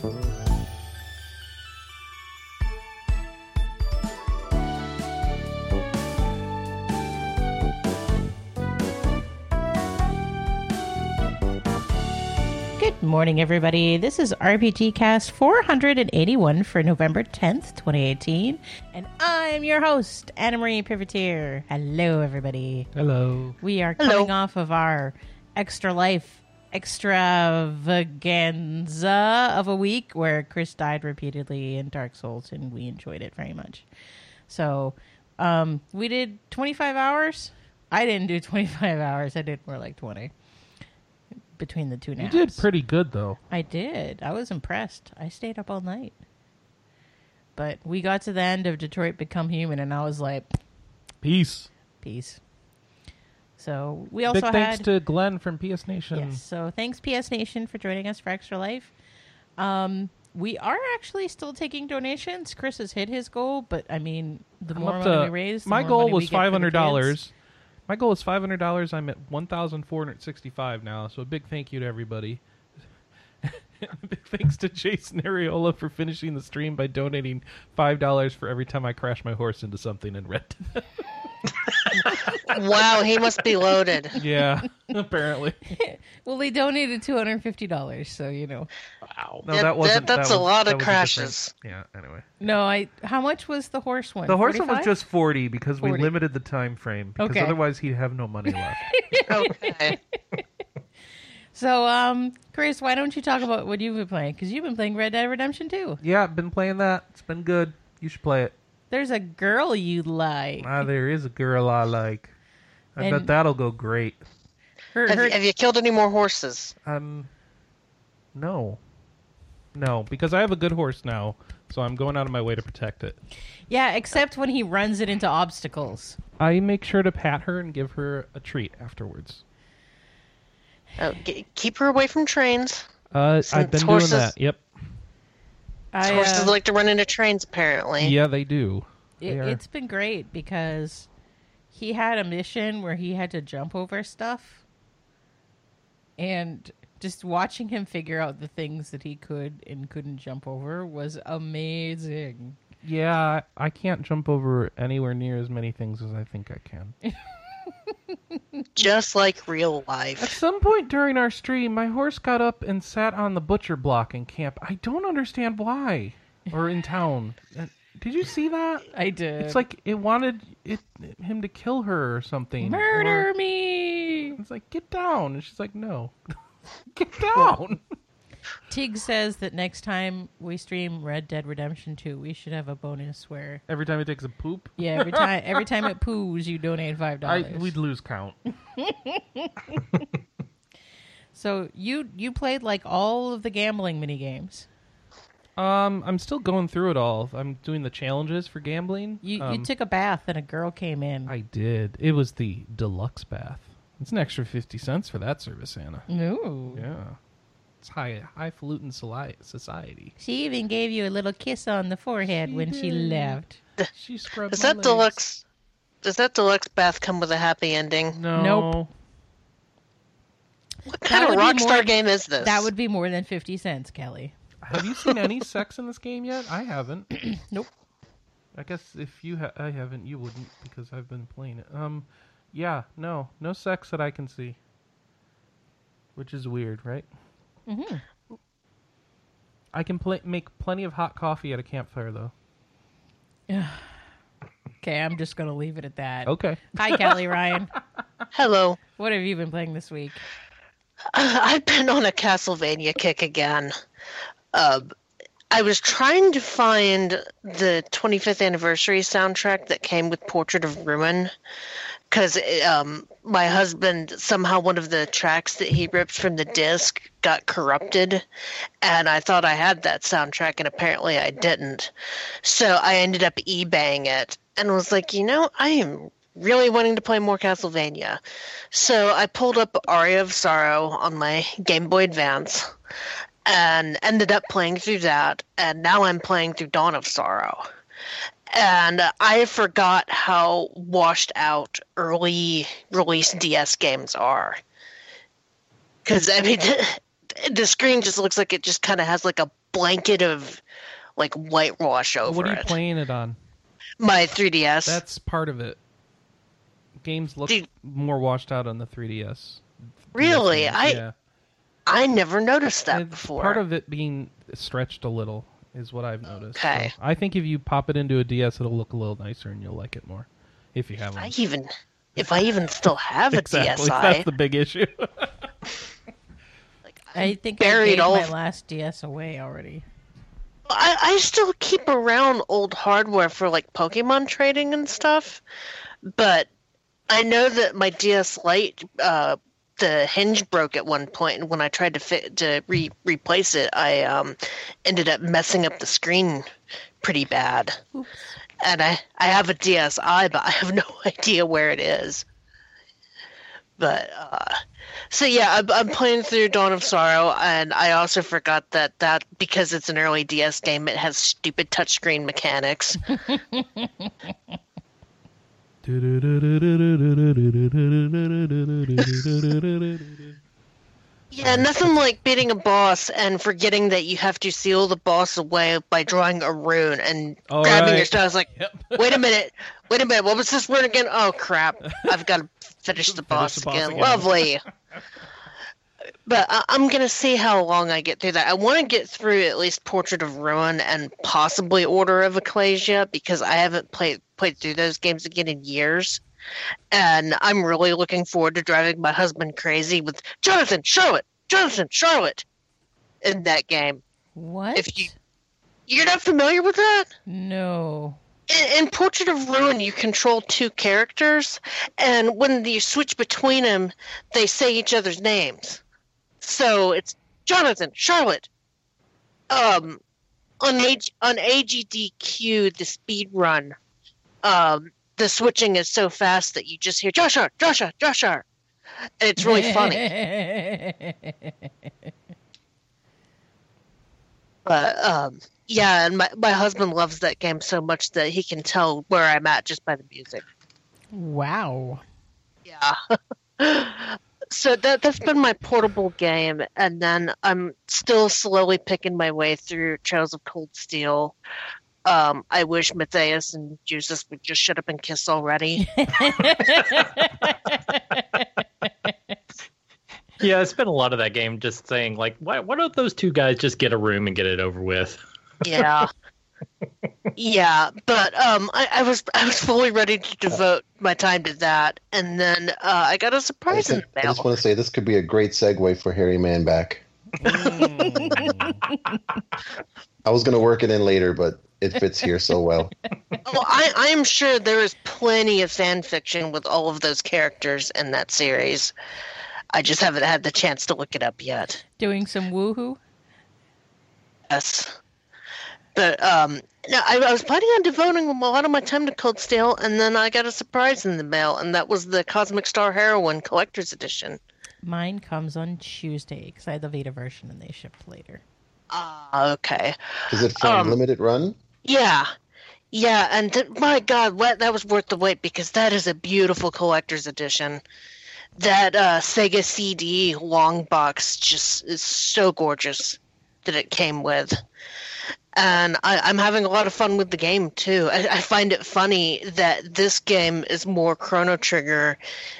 Good morning, everybody. This is RPG Cast 481 for November 10th, 2018. And I'm your host, Anna Marie Privitere. Hello, everybody. Hello. We are Hello. coming off of our extra life extravaganza of a week where Chris died repeatedly in Dark Souls, and we enjoyed it very much. So, um, we did 25 hours. I didn't do 25 hours. I did more like 20 between the two You naps. did pretty good though. I did. I was impressed. I stayed up all night. But we got to the end of Detroit Become Human, and I was like, Peace. peace. So we also Big thanks had to Glenn from PS Nation. yes. So thanks PS Nation for joining us for Extra Life. Um, we are actually still taking donations. Chris has hit his goal, but I mean, the I'm more money to- we raise, the my more goal money was get for the five hundred dollars. My goal is five hundred dollars. I'm at one thousand four hundred sixty-five now. So a big thank you to everybody. big thanks to Jason Ariola for finishing the stream by donating five dollars for every time I crash my horse into something in red. Wow, he must be loaded. yeah, apparently. Well, they donated two hundred fifty dollars, so you know. Wow. No, That- that wasn't. that- that's that a was- lot of crashes. Yeah. Anyway. No, I. How much was the horse one? The horse one was just forty because 40. we limited the time frame because Okay. otherwise he'd have no money left. Okay. So, um, Chris, why don't you talk about what you've been playing? Because you've been playing Red Dead Redemption 2. yeah, I've been playing that. It's been good. You should play it. There's a girl you like. Ah, there is a girl I like. I bet that'll go great. Her, Have, her, you, have you killed any more horses? Um, no, no, because I have a good horse now, so I'm going out of my way to protect it. yeah, except when he runs it into obstacles. I make sure to pat her and give her a treat afterwards. Oh, g- keep her away from trains. Uh, I've been horses- doing that. Yep. I, horses uh, like to run into trains, apparently. Yeah, they do. it, They it's been great because he had a mission where he had to jump over stuff. And just watching him figure out the things that he could and couldn't jump over was amazing. Yeah, I can't jump over anywhere near as many things as I think I can. Just like real life. At some point during our stream, my horse got up and sat on the butcher block in camp. I don't understand why. Or in town. Uh, Did you see that? I did. It's like it wanted it him to kill her or something. murder Or- me. it's like get down, and she's like, no, get down. Tig says that next time we stream Red Dead Redemption 2, we should have a bonus where Every time it takes a poop, yeah, every time every time it poos, you donate five I dollars. we'd lose count. So you you played like all of the gambling mini games. Um, I'm still going through it all. I'm doing the challenges for gambling. You you Um, took a bath and a girl came in. I did. It was the deluxe bath. It's an extra fifty cents for that service, Anna. Ooh. Yeah, it's high highfalutin society. She even gave you a little kiss on the forehead She when she left. She scrubbed. Does my that legs. deluxe? Does that deluxe bath come with a happy ending? No. Nope. What kind of would be Rockstar more- game is this? That would be more than fifty cents, Kelly. Have you seen any sex in this game yet? I haven't. Nope. I guess if you ha- I haven't, you wouldn't because I've been playing it. Um, yeah, no, no sex that I can see. Which is weird, right? Mm-hmm. I can pl- make plenty of hot coffee at a campfire, though. Okay, I'm just gonna leave it at that. Okay. Hi, Kelly Ryan. Hello. What have you been playing this week? I've been on a Castlevania kick again. Uh, I was trying to find the 25th anniversary soundtrack that came with Portrait of Ruin because um, my husband somehow one of the tracks that he ripped from the disc got corrupted, and I thought I had that soundtrack, and apparently I didn't. So I ended up eBaying it and was like, you know, I am really wanting to play more Castlevania. So I pulled up Aria of Sorrow on my Game Boy Advance and ended up playing through that. And now I'm playing through Dawn of Sorrow. And I forgot how washed out early release DS games are. Because, I mean, the screen just looks like it just kind of has like a blanket of like whitewash over it. what are you it. playing it on? My 3DS. That's part of it. Games look Dude. more washed out on the 3DS. really, I. I never noticed that It's before. Part of it being stretched a little is what I've noticed. Okay. So I think if you pop it into a DS, it'll look a little nicer and you'll like it more. If you have one. I even if I even still have a exactly. DSi, That's the big issue. like, I think buried I gave all my of- last DS away already. I, I still keep around old hardware for like Pokemon trading and stuff, but I know that my DS Lite, uh, the hinge broke at one point, and when I tried to fit to re- replace it, I um, ended up messing up the screen pretty bad. Oops. And I I have a DSi, but I have no idea where it is. But uh, so yeah, I'm, I'm playing through Dawn of Sorrow, and I also forgot that that because it's an early DS game, it has stupid touchscreen mechanics. Yeah, nothing like beating a boss and forgetting that you have to seal the boss away by drawing a rune and All grabbing your right. stuff. It's like, Yep. wait a minute, wait a minute, what was this rune again? Oh crap, I've got to finish the boss, the boss again. again. Lovely. But I- I'm gonna see how long I get through that. I want to get through at least Portrait of Ruin and possibly Order of Ecclesia because I haven't played played through those games again in years, and I'm really looking forward to driving my husband crazy with Jonathan, Charlotte, Jonathan, Charlotte, in that game. What? If you you're not familiar with that? no. in, in Portrait of Ruin, you control two characters, and when you switch between them, they say each other's names. So it's Jonathan, Charlotte. Um, on Ag- on AGDQ, the speed run, um, the switching is so fast that you just hear Joshua, Joshua, Joshua, and it's really funny. But um, yeah, and my my husband loves that game so much that he can tell where I'm at just by the music. wow. Yeah. so that that's been my portable game, and then I'm still slowly picking my way through Trails of Cold Steel. Um, I wish Machias and Jusis would just shut up and kiss already. Yeah, I spent a lot of that game just saying, like, why, why don't those two guys just get a room and get it over with? Yeah. Yeah, but um, I, I was I was fully ready to devote my time to that, and then uh, I got a surprise in just, the I just mail. want to say this could be a great segue for Hairy Man-Back. I was going to work it in later, but it fits here so well. Oh, I, I am sure there is plenty of fan fiction with all of those characters in that series. I just haven't had the chance to look it up yet. Doing some woohoo. Yes. But um, no, I, I was planning on devoting a lot of my time to Cold Steel, and then I got a surprise in the mail, and that was the Cosmic Star Heroine Collector's Edition. Mine comes on Tuesday because I had the Vita version and they shipped later. Ah, okay. Is it from Um, limited run? Yeah. Yeah, and th- my God, what, that was worth the wait because that is a beautiful collector's edition. That uh, Sega CD long box just is so gorgeous that it came with. And I, I'm having a lot of fun with the game too. I, I find it funny that this game is more Chrono Trigger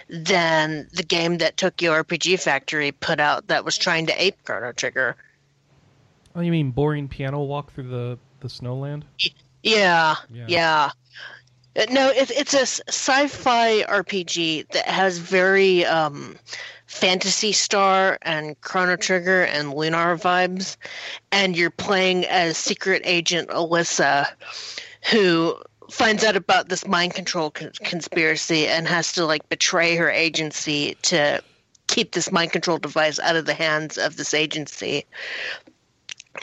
than the game that Tokyo RPG Factory put out that was trying to ape Chrono Trigger. Oh, you mean boring piano walk through the the snowland? Yeah, Yeah. yeah. Uh, No, it, it's a sci-fi RPG that has very um, Phantasy Star and Chrono Trigger and Lunar vibes, and you're playing as secret agent Alyssa, who finds out about this mind control con- conspiracy and has to like betray her agency to keep this mind control device out of the hands of this agency.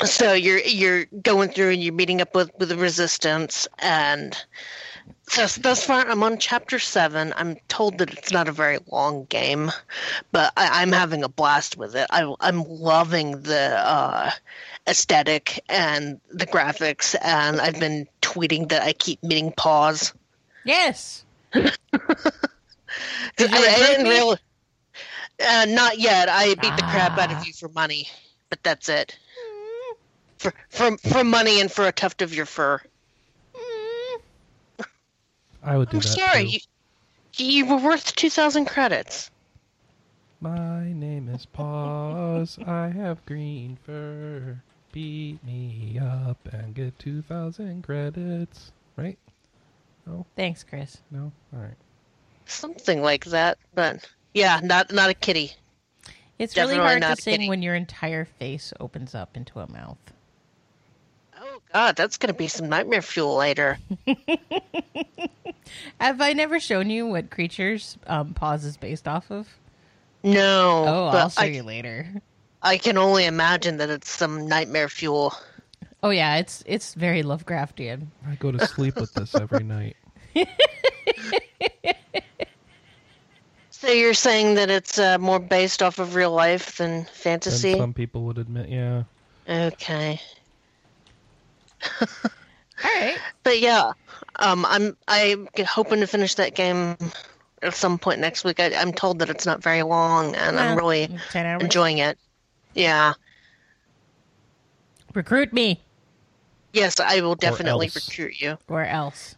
So you're you're going through and you're meeting up with with the resistance and thus, thus far i'm on chapter seven i'm told that it's not a very long game but I, i'm having a blast with it I, i'm loving the uh, aesthetic and the graphics and i've been tweeting that i keep meeting Paws Yes. I, Did you I me? real uh, not yet i beat the crap out Ah. of you for money but that's it. For for for money and for a tuft of your fur. I would do I'm that. sorry, too. you, you were worth two thousand credits. My name is Paws. I have green fur. Beat me up and get 2,000 credits. Right? No. Thanks, Chris. No? Alright. Something like that, but yeah, not not a kitty. It's really hard to a sing kitty. when your entire face opens up into a mouth. Oh God, that's gonna be some nightmare fuel later. Have I never shown you what creatures um, Paws is based off of? No, Oh, I'll show I, you later. I can only imagine that it's some nightmare fuel. Oh yeah, it's it's very Lovecraftian. I go to sleep with this every night. So you're saying that it's uh, more based off of real life than Than fantasy? some people would admit, yeah. Okay, All right. but yeah, um, I'm I'm hoping to finish that game at some point next week. I, I'm told that it's not very long, and I'm really enjoying it. Yeah. Recruit me Yes, I will definitely recruit you, or else.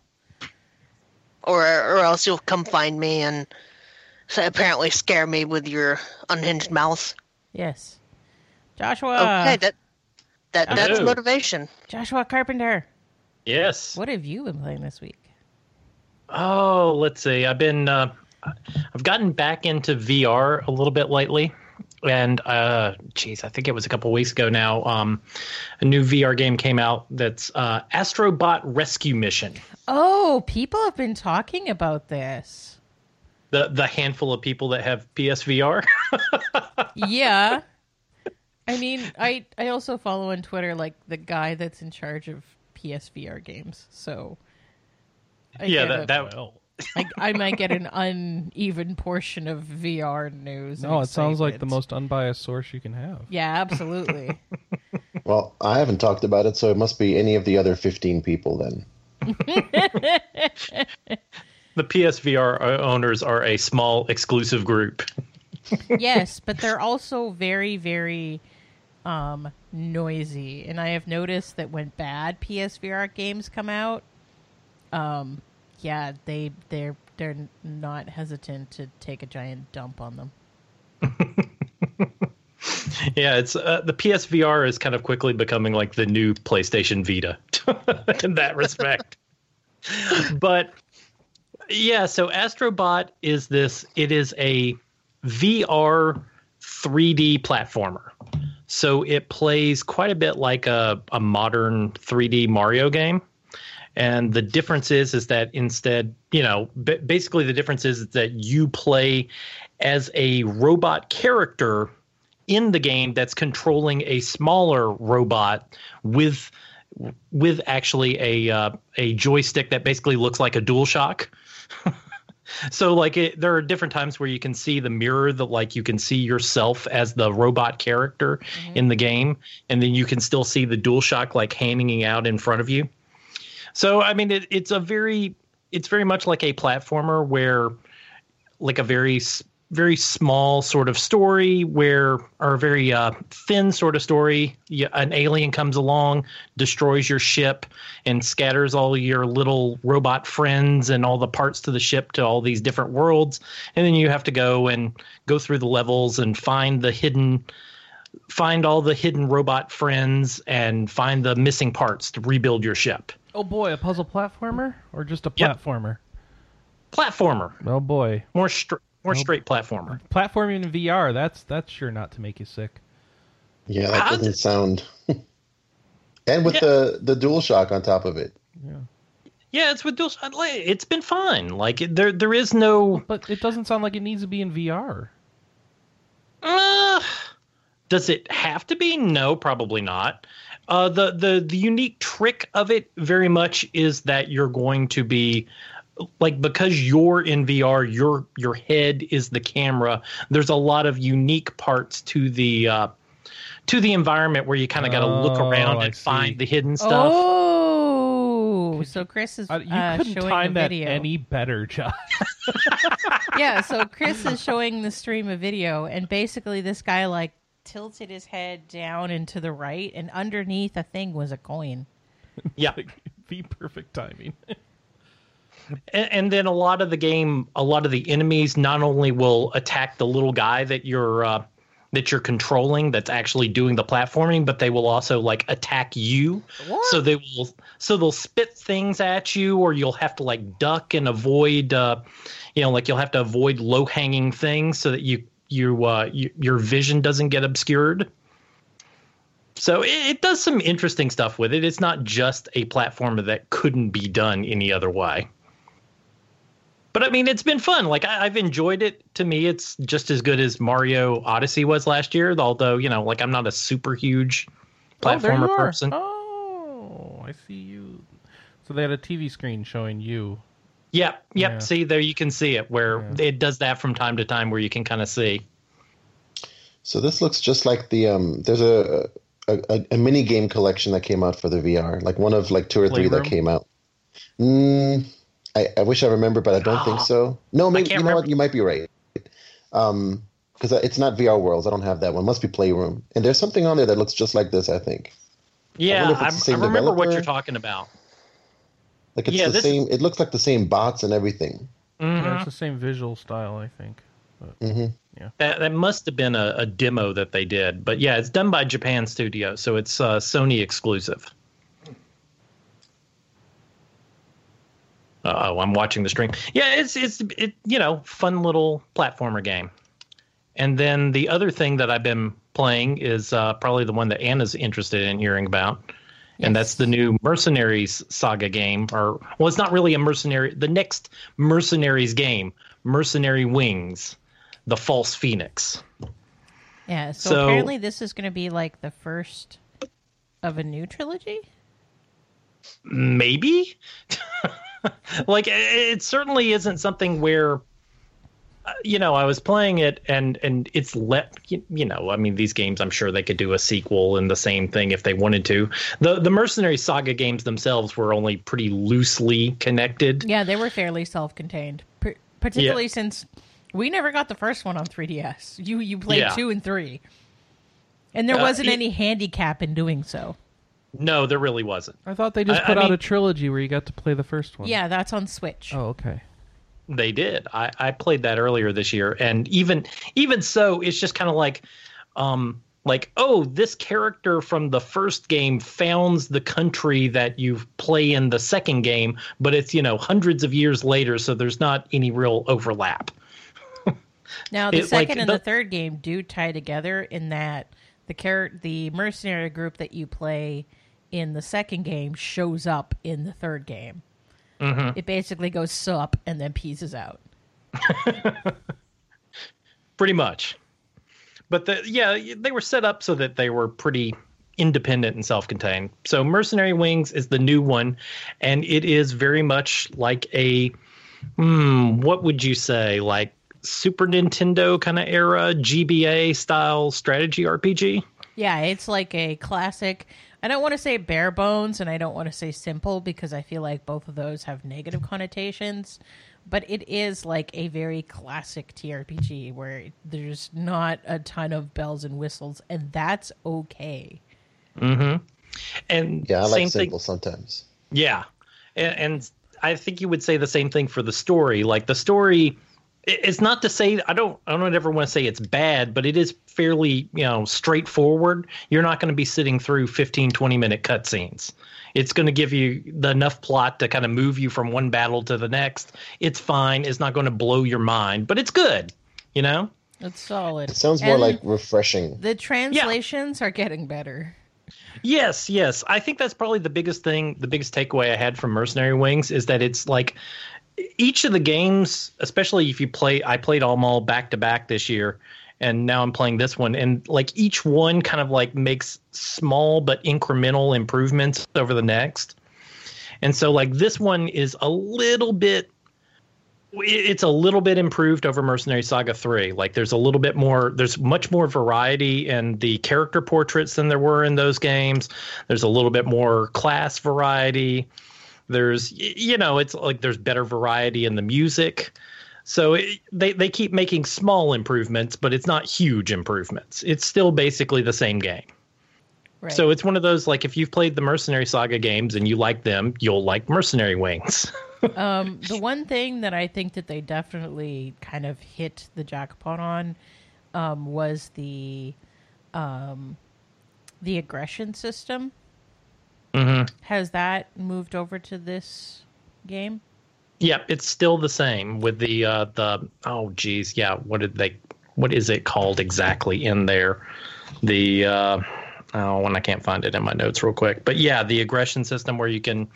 or or else you'll come find me and so apparently scare me with your unhinged mouth. Yes. Joshua. okay, that that that's Hello. motivation. Joshua Carpenter. Yes. What have you been playing this week? Oh, let's see. I've been uh, I've gotten back into VR a little bit lately. And uh geez, I think it was a couple weeks ago now. Um a new VR game came out that's uh Astrobot Rescue Mission. Oh, people have been talking about this. The the handful of people that have PSVR. yeah. I mean, I I also follow on Twitter like the guy that's in charge of PSVR games. So I yeah, get a- that that I, I might get an uneven portion of VR news. and No, it sounds like the most unbiased source you can have. Yeah, absolutely. Well, I haven't talked about it, so it must be any of the other 15 people then. the PSVR owners are a small exclusive group. yes, but they're also very, very um, noisy. And I have noticed that when bad PSVR games come out, um, yeah, they they're they're not hesitant to take a giant dump on them. Yeah, it's uh, the PSVR is kind of quickly becoming like the new PlayStation Vita in that respect. but yeah, so Astrobot is this it is a VR 3D platformer. So it plays quite a bit like a, a modern 3D Mario game. And the difference is is that instead, you know, b- basically the difference is that you play as a robot character in the game that's controlling a smaller robot with with actually a uh, a joystick that basically looks like a DualShock. so like it, there are different times where you can see the mirror that like you can see yourself as the robot character mm-hmm. in the game and then you can still see the DualShock like hanging out in front of you. So I mean it, it's a very it's very much like a platformer where like a very very small sort of story where or a very uh, thin sort of story. Yeah, an alien comes along destroys your ship and scatters all your little robot friends and all the parts to the ship to all these different worlds. And then you have to go and go through the levels and find the hidden find all the hidden robot friends and find the missing parts to rebuild your ship. Oh boy, a puzzle platformer or just a Yep. platformer? platformer. Oh boy, more str- more straight platformer platforming in VR. That's that's sure not to make you sick. Yeah, that How doesn't d- sound. and with Yeah. the the dual shock on top of it. Yeah, Yeah, it's with dual. like, It's been fine. Like it- there, there is no. But it doesn't sound like it needs to be in VR. Uh, does it have to be? No, probably not. Uh, the the the unique trick of it very much is that you're going to be like because you're in VR, your your head is the camera. There's a lot of unique parts to the uh, to the environment where you kind of got to look Oh, around I and see. find the hidden stuff. Oh, so Chris is Uh, you uh, couldn't showing time the that video. any better, Josh. yeah, so Chris is showing the stream a video, and basically this guy like tilted his head down and to the right, and underneath a thing was a coin. Yeah. Like the perfect timing. And, and then a lot of the game, a lot of the enemies not only will attack the little guy that you're uh, that you're controlling, that's actually doing the platforming, but they will also like attack you. What? So they will, so they'll spit things at you, or you'll have to like duck and avoid. Uh, you know, like you'll have to avoid low hanging things so that you you, uh, you your vision doesn't get obscured. So it, it does some interesting stuff with it. It's not just a platformer that couldn't be done any other way. But I mean, it's been fun. Like I, I've enjoyed it. To me, it's just as good as Mario Odyssey was last year. Although you know, like I'm not a super huge Oh, there you platformer are. person. Oh, I see you. So they had a TV screen showing you. Yep, yep. Yeah. See, there you can see it where Yeah. it does that from time to time, where you can kind of see. So this looks just like the um. There's a a, a a mini game collection that came out for the VR, like one of like two or three that came out. Mm, I, I wish I remember, but I don't think so. No, maybe you can't know what? You might be right. Um, because it's not VR Worlds. I don't have that one. Must be Playroom. And there's something on there that looks just like this. I think. Yeah, wonder if I, I same remember what you're talking about. Like it's Yeah, the this same. It looks like the same bots and everything. Mhm. Yeah, it's the same visual style, I think. hmm That that must have been a, a demo that they did, but yeah, it's done by Japan Studio, so it's uh, Sony exclusive. Oh, I'm watching the stream. Yeah, it's it's it you know fun little platformer game. And then the other thing that I've been playing is uh, probably the one that Anna's interested in hearing about, and that's the new Mercenaries saga game. Or well, it's not really a mercenary. The next Mercenaries game, Mercenary Wings, the False Phoenix. Yeah, so, So- apparently this is going to be like the first of a new trilogy. maybe like it, certainly isn't something where uh, you know i was playing it and and it's let you, you know i mean these games i'm sure they could do a sequel and the same thing if they wanted to the the mercenary saga games themselves were only pretty loosely connected Yeah, they were fairly self-contained, P- particularly since we never got the first one on 3DS. You you played Yeah. two and three, and there Uh, wasn't it- any handicap in doing so. No there really wasn't I thought they just I- put I out mean- a trilogy where you got to play the first one. Yeah, that's on Switch. Oh, okay. They did. I, I played that earlier this year, and even even so, it's just kind of like, um, like oh, this character from the first game founds the country that you play in the second game, but it's you know hundreds of years later, so there's not any real overlap. Now, the It, like, second and the- the third game do tie together in that the char- the mercenary group that you play in the second game shows up in the third game. Mm-hmm. It basically goes sup and then pieces out. pretty much. But the yeah, they were set up so that they were pretty independent and self-contained. So Mercenary Wings is the new one, and it is very much like a hmm, what would you say, like Super Nintendo kind of era GBA style strategy RPG? Yeah, it's like a classic. I don't want to say bare bones and I don't want to say simple because I feel like both of those have negative connotations. But it is like a very classic TRPG where there's not a ton of bells and whistles, and that's okay. Mm-hmm. And Yeah, I like same thing. simple sometimes. Yeah, and, and I think you would say the same thing for the story. Like the story, i- it's not to say I don't I don't ever want to say it's bad, but it is fairly you know straightforward. You're not going to be sitting through 15, 20 minute cutscenes. It's going to give you the enough plot to kind of move you from one battle to the next. It's fine. It's not going to blow your mind, but it's good. You know. It's solid. It sounds more And like refreshing. the translations are getting better. Yes, yes. I think that's probably the biggest thing, the biggest takeaway I had from Mercenary Wings is that it's like each of the games, especially if you play, I played all all back to back this year, and now I'm playing this one, and like each one kind of like makes small but incremental improvements over the next. And so, like, this one is a little bit it's a little bit improved over Mercenary Saga 3. Like there's a little bit more there's much more variety in the character portraits than there were in those games. There's a little bit more class variety. There's you know, it's like there's better variety in the music. So it, they they keep making small improvements, but it's not huge improvements. It's still basically the same game. Right. So it's one of those like if you've played the Mercenary Saga games and you like them, you'll like Mercenary Wings. um, the one thing that I think that they definitely kind of hit the jackpot on um, was the um, the aggression system. Mhm. Has that moved over to this game? Yep, it's still the same with the uh the oh geez, yeah, what did they what is it called exactly in there? The uh oh and I can't find it in my notes real quick. But yeah, the aggression system where you can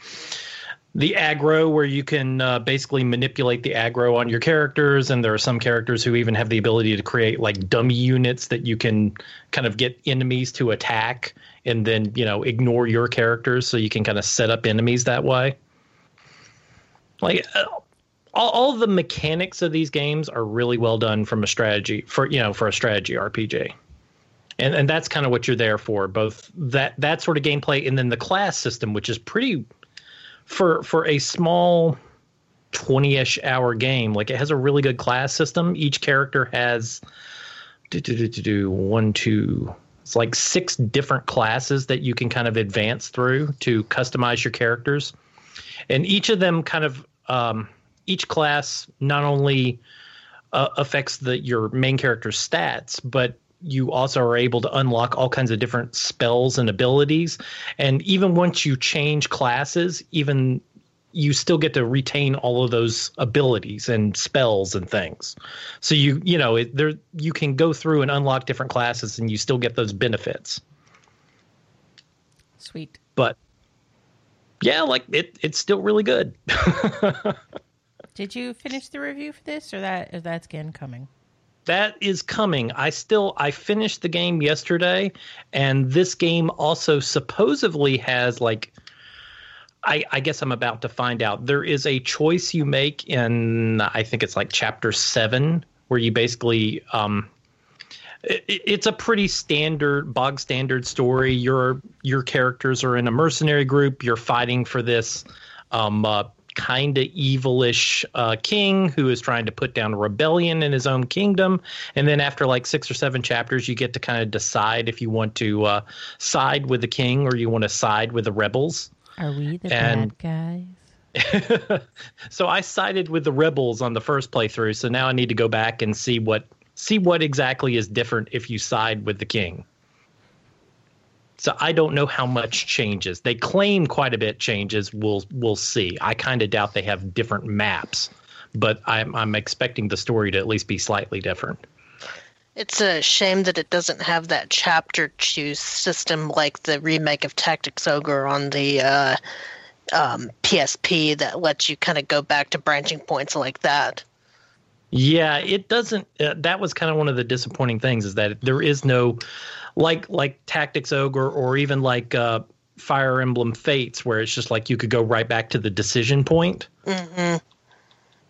the aggro where you can uh, basically manipulate the aggro on your characters and there are some characters who even have the ability to create like dummy units that you can kind of get enemies to attack and then you know ignore your characters so you can kind of set up enemies that way. Like uh, all, all the mechanics of these games are really well done from a strategy for you know for a strategy rpg and and that's kind of what you're there for both that that sort of gameplay and then the class system which is pretty for for a small 20ish hour game like it has a really good class system. Each character has do, do, do, do, do, one two it's like six different classes that you can kind of advance through to customize your characters. And each of them kind of um, each class not only uh, affects the your main character's stats but you also are able to unlock all kinds of different spells and abilities. And even once you change classes even you still get to retain all of those abilities and spells and things so you you know it, there you can go through and unlock different classes and you still get those benefits Sweet. but yeah like it it's still really good Did you finish the review for this, or that is that's again coming? that is coming. I still I finished the game yesterday, and this game also supposedly has like I, I guess I'm about to find out. There is a choice you make in I think it's like chapter seven where you basically um it, it's a pretty standard bog standard story. Your your characters are in a mercenary group. You're fighting for this um uh, kind of evilish uh, king who is trying to put down a rebellion in his own kingdom. And then after like six or seven chapters, you get to kind of decide if you want to uh, side with the king or you want to side with the rebels. Are we the And- bad guys? so I sided with the rebels on the first playthrough. So now I need to go back and see what see what exactly is different if you side with the king. So I don't know how much changes. They claim quite a bit changes. We'll we'll see. I kind of doubt they have different maps, but I'm I'm expecting the story to at least be slightly different. It's a shame that it doesn't have that chapter choose system like the remake of Tactics Ogre on the uh, um, PSP that lets you kind of go back to branching points like that. Yeah, it doesn't. Uh, that was kind of one of the disappointing things is that there is no, like like Tactics Ogre or even like uh, Fire Emblem Fates, where it's just like you could go right back to the decision point. hmm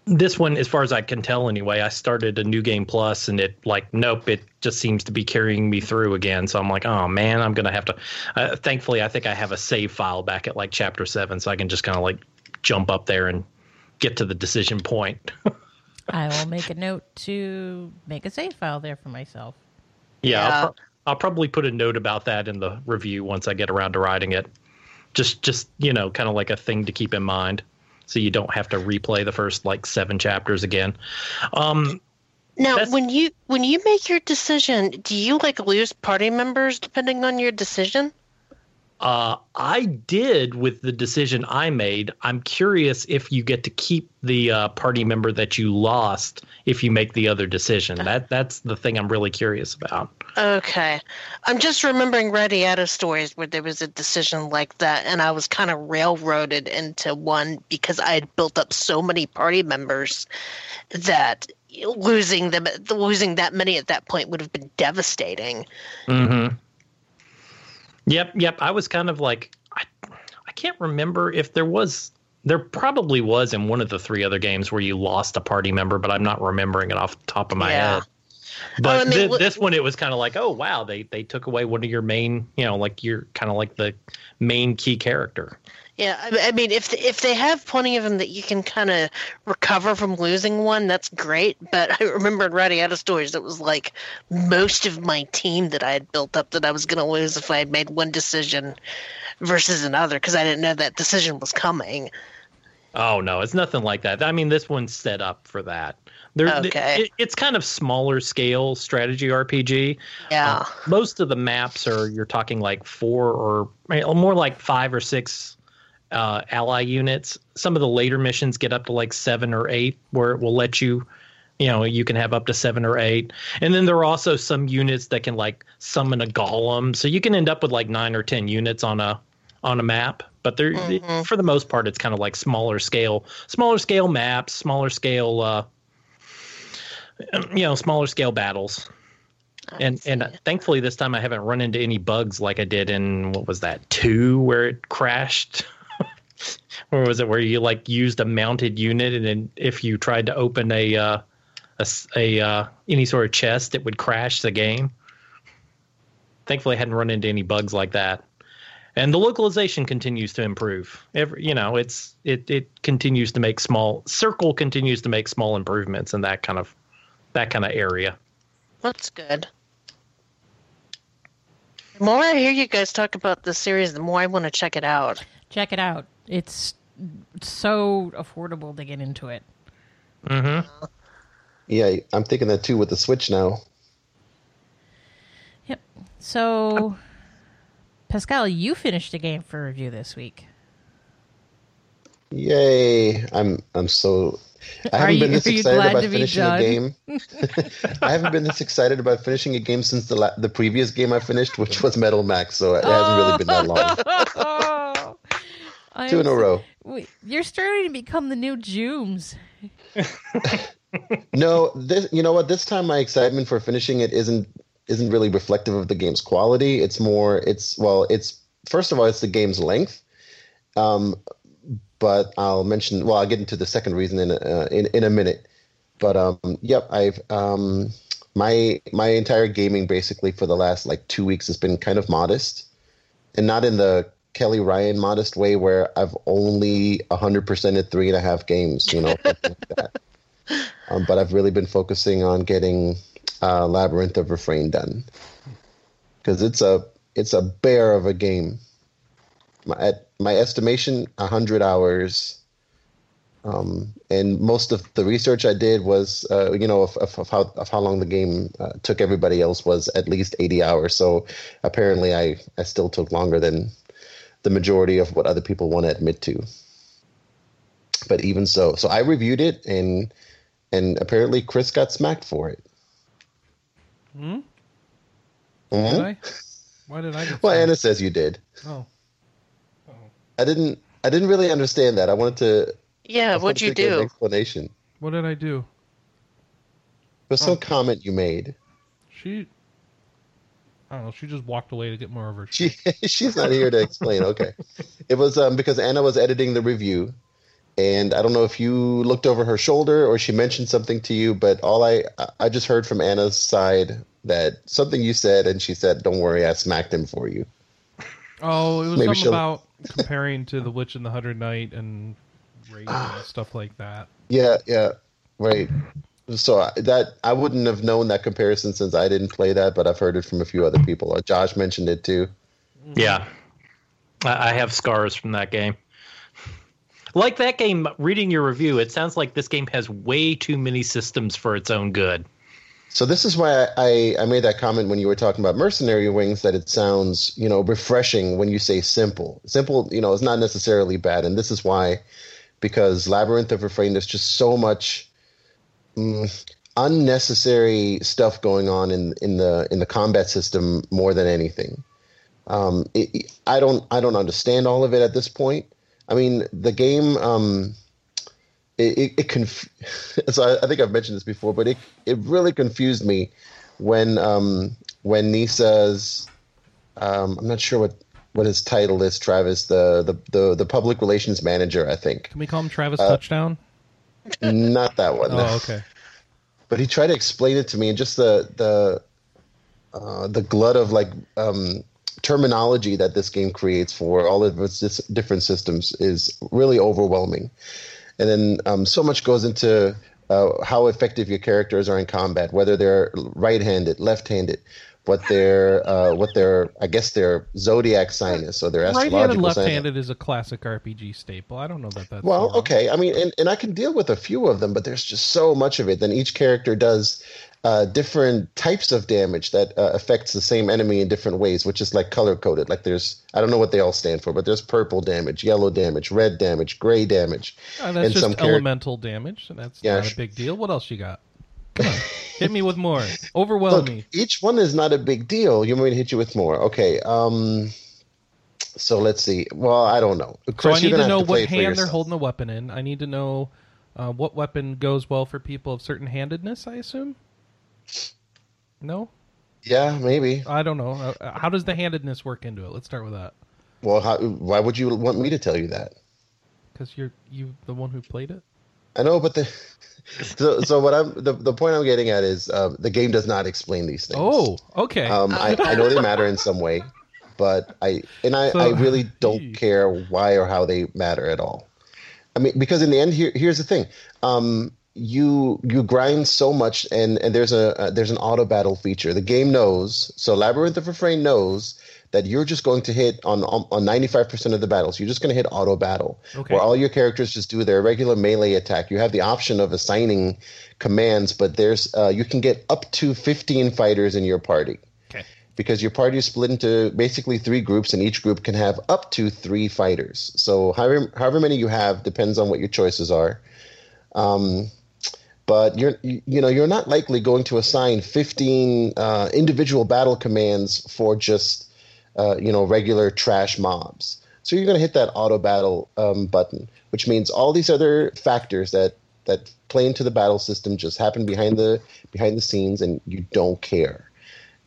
This one, as far as I can tell, anyway, I started a new game plus, and it like nope, it just seems to be carrying me through again. So I'm like, oh man, I'm gonna have to. Uh, thankfully, I think I have a save file back at like chapter seven, so I can just kind of like jump up there and get to the decision point. I will make a note to make a save file there for myself. Yeah, I'll, pro- I'll probably put a note about that in the review once I get around to writing it. Just, just you know, kind of like a thing to keep in mind, so you don't have to replay the first like seven chapters again. Um, Now, That's- when you when you make your decision, do you like lose party members depending on your decision? Uh, I did with the decision I made. I'm curious if you get to keep the uh, party member that you lost if you make the other decision. That that's the thing I'm really curious about. Okay. I'm just remembering Radiata stories where there was a decision like that, and I was kind of railroaded into one because I had built up so many party members that losing them, losing that many at that point would have been devastating. Mm-hmm. Yep, yep. I was kind of like, I, I can't remember if there was. There probably was in one of the three other games where you lost a party member, but I'm not remembering it off the top of my Yeah. head. Oh, but I mean, thi- this one, it was kind of like, oh wow, they they took away one of your main, you know, like you're kind of like the main key character. Yeah, I, mean, if if they have plenty of them that you can kind of recover from losing one, that's great. But I remember Radiata Stories that was like most of my team that I had built up that I was going to lose if I had made one decision versus another because I didn't know that decision was coming. Oh no, it's nothing like that. I mean, this one's set up for that. There, Okay. it, it's kind of smaller scale strategy RPG. Yeah. Uh, most of the maps are you're talking like four or more like five or six uh, ally units. Some of the later missions get up to like seven or eight, where it will let you, you know, you can have up to seven or eight. And then there are also some units that can like summon a golem, so you can end up with like nine or ten units on a on a map. But they're Mhm. for the most part, it's kind of like smaller scale, smaller scale maps, smaller scale, uh, you know, smaller scale battles and and thankfully this time I haven't run into any bugs like I did in what was that two where it crashed. or was it where you like used a mounted unit and then if you tried to open a uh, a, s- a, uh, any sort of chest it would crash the game. Thankfully I hadn't run into any bugs like that. And the localization continues to improve. Every you know, it's it it continues to make small circle continues to make small improvements in that kind of that kind of area. That's good. The more I hear you guys talk about this series, the more I want to check it out. Check it out. It's so affordable to get into it. Mm-hmm. Yeah, I'm thinking that too with the Switch now. Yep. So, Pascal, you finished a game for review this week. Yay! I'm I'm so. I haven't you- been this excited about finishing a game. I haven't been this excited about finishing a game since the la- the previous game I finished, which was Metal Max. So it hasn't really been that long. I'm Two in a row. Wait, You're starting to become the new Jooms. No, this you know what? This time my excitement for finishing it isn't isn't really reflective of the game's quality. It's more it's well, it's first of all it's the game's length. Um, but I'll mention well, I'll get into the second reason in a, uh, in in a minute. But um, yep, I've um, my my entire gaming basically for the last like two weeks has been kind of modest, and not in the Kelly Ryan modest way where I've only hundred percented three and a half games. You know, like. Um, but I've really been focusing on getting uh, Labyrinth of Refrain done because it's a it's a bear of a game. My, at my estimation, hundred hours. Um, and most of the research I did was, uh, you know, of, of, of how of how long the game uh, took everybody else was at least eighty hours. So apparently, I I still took longer than the majority of what other people want to admit to. But even so, so I reviewed it and and apparently Chris got smacked for it. Hmm? Mhm. Did I? Why did I? Get Well, fired? Anna says you did. Oh, I didn't. I didn't really understand that. I wanted to. Yeah, I what'd wanted you to an do? explanation. what did I do? There's some comment you made. She. I don't know. She just walked away to get more of her. She she's not here to explain. Okay, it was um, because Anna was editing the review, and I don't know if you looked over her shoulder or she mentioned something to you, but all I I just heard from Anna's side that something you said, and she said, "Don't worry, I smacked him for you." Oh, it was Maybe something about comparing to the Witch and the Hundred Knight and and stuff like that. Yeah, yeah, right. So that I wouldn't have known that comparison since I didn't play that, but I've heard it from a few other people. Uh, Josh mentioned it too. Yeah, I I have scars from that game. Like that game, reading your review, it sounds like this game has way too many systems for its own good. So this is why I, I made that comment when you were talking about mercenary wings that it sounds you know refreshing when you say simple. Simple, you know, is not necessarily bad, and this is why because Labyrinth of Refrain there's just so much mm, unnecessary stuff going on in in the in the combat system more than anything. Um, it, I don't I don't understand all of it at this point. I mean, the game. Um, it, it, it conf- so I, I think I've mentioned this before, but it it really confused me when um when NISA's um I'm not sure what what his title is, Travis, the the the, the public relations manager, I think. Can we call him Travis Uh, Touchdown? Not that one. Oh, okay. But he tried to explain it to me and just the the uh, the glut of like um terminology that this game creates for all of its different systems is really overwhelming. And then um, so much goes into uh, how effective your characters are in combat, whether they're right-handed, left-handed, what their uh, what their I guess their zodiac sign is, so their Right-handed, astrological sign. left-handed is a classic RPG staple. I don't know that that's Well, wrong. okay. I mean, and, and I can deal with a few of them, but there's just so much of it. Then each character does uh, different types of damage that uh, affects the same enemy in different ways, which is like color coded. Like there's, I don't know what they all stand for, but there's purple damage, yellow damage, red damage, gray damage. Uh, that's and just some elemental damage. and That's Yeah, not a big deal. What else you got? Come on, hit me with more. Overwhelm Look, me. each one is not a big deal. You want me to hit you with more? Okay. Um. So let's see. Well, I don't know. So I need to know what hand they're holding the weapon in. I need to know uh, what weapon goes well for people of certain handedness. I assume. No, Yeah, maybe. I don't know. Uh, how does the handedness work into it? Let's start with that. Well, how, why would you want me to tell you that? Because you're you the one who played it. I know, but the so so what I'm the, the point I'm getting at is uh, the game does not explain these things. Oh, okay. um, I, I know they matter in some way, but I and I, So- I really don't care why or how they matter at all. I mean, because in the end, here here's the thing. Um, you you grind so much, and and there's a uh, there's an auto battle feature. The game knows. So Labyrinth of Refrain knows that you're just going to hit on on 95% of the battles. You're just going to hit auto battle, Okay. where all your characters just do their regular melee attack. You have the option of assigning commands, but there's uh, you can get up to 15 fighters in your party okay. because your party is split into basically three groups, and each group can have up to three fighters. So however however many you have depends on what your choices are. Um, but you're you, you know you're not likely going to assign 15 uh, individual battle commands for just uh, you know regular trash mobs. So you're going to hit that auto battle um, button, which means all these other factors that that play into the battle system just happen behind the behind the scenes, and you don't care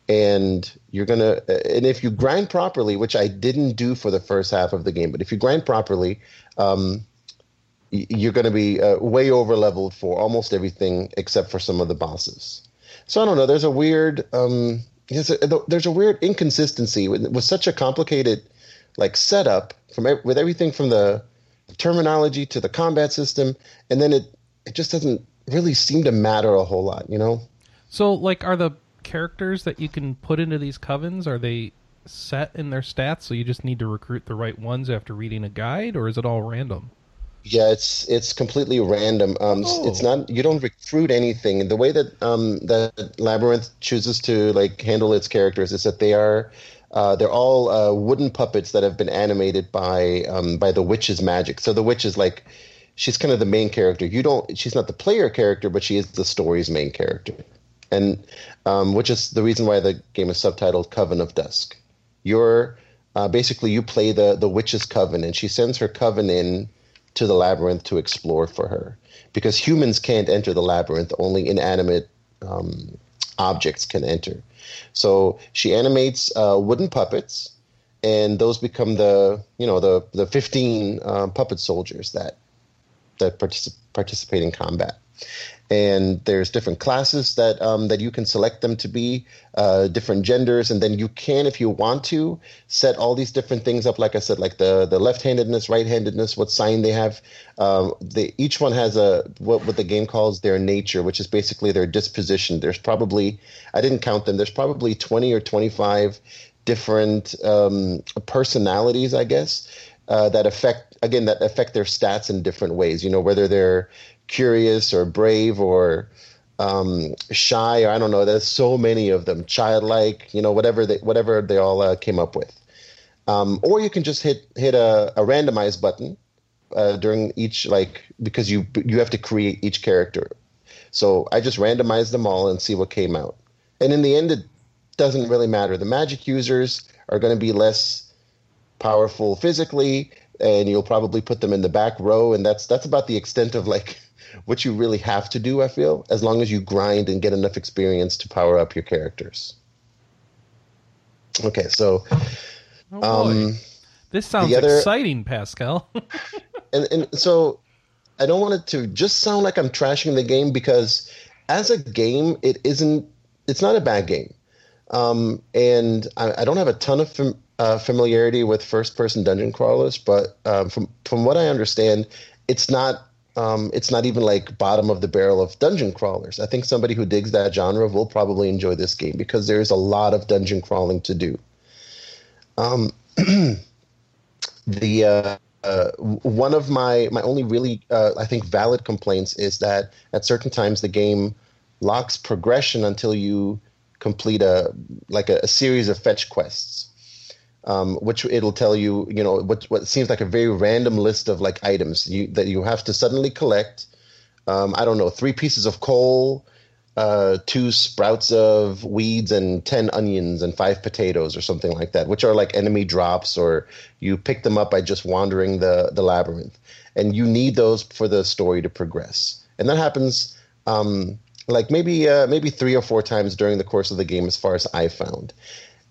and you're gonna and if you grind properly which i didn't do for the first half of the game but if you grind properly um, you're gonna be uh, way over leveled for almost everything except for some of the bosses so i don't know there's a weird um, there's a, there's a weird inconsistency with, with such a complicated like setup from with everything from the terminology to the combat system and then it it just doesn't really seem to matter a whole lot you know So, like, are the characters that you can put into these covens are they set in their stats? So you just need to recruit the right ones after reading a guide, or is it all random? Yeah, it's it's completely random. Um, Oh. It's not you don't recruit anything. The way that um, that Labyrinth chooses to like handle its characters is that they are uh, they're all uh, wooden puppets that have been animated by um, by the witch's magic. So the witch is like she's kind of the main character. You don't she's not the player character, but she is the story's main character, and um, which is the reason why the game is subtitled Coven of Dusk. You're uh, basically you play the the witch's coven, and she sends her coven in to the labyrinth to explore for her. Because humans can't enter the labyrinth only inanimate um, objects can enter. So she animates uh, wooden puppets and those become the you know the the 15 uh, puppet soldiers that that particip- participate in combat and there's different classes that um, that you can select them to be uh, different genders. And then you can if you want to set all these different things up. Like i said like the the left-handedness right-handedness what sign they have. Um, they, each one has a what, what the game calls their nature which is basically their disposition. There's probably i didn't count them there's probably 20 or 25 different um, personalities i guess uh, that affect again that affect their stats in different ways. You know whether they're curious or brave or um, shy or I don't know. There's so many of them, childlike, you know, whatever they whatever they all uh, came up with. Um, or you can just hit hit a, a button uh, during each like because you you have to create each character. So I just randomized them all and see what came out. And in the end, it doesn't really matter. The magic users are going to be less powerful physically, and you'll probably put them in the back row, and that's that's about the extent of like what you really have to do. I feel as long as you grind and get enough experience to power up your characters. Okay, so Oh um, this sounds other- exciting, Pascal. and and so I don't want it to just sound like I'm trashing the game because as a game, it isn't. It's not a bad game, um, and I, I don't have a ton of fam- uh, familiarity with first-person dungeon crawlers, but um, from from what I understand, it's not um, it's not even like bottom of the barrel of dungeon crawlers. I think somebody who digs that genre will probably enjoy this game because there's a lot of dungeon crawling to do. Um, the uh, uh, one of my my only really uh, I think valid complaints is that at certain times the game locks progression until you complete a like a, a series of fetch quests. Um, which it'll tell you, you know, what what seems like a very random list of like items you, that you have to suddenly collect. Um, I don't know, three pieces of coal, uh, two sprouts of weeds, and ten onions, and five potatoes, or something like that, which are like enemy drops, or you pick them up by just wandering the the labyrinth, and you need those for the story to progress, and that happens. Um, like maybe uh, maybe three or four times during the course of the game, as far as I found.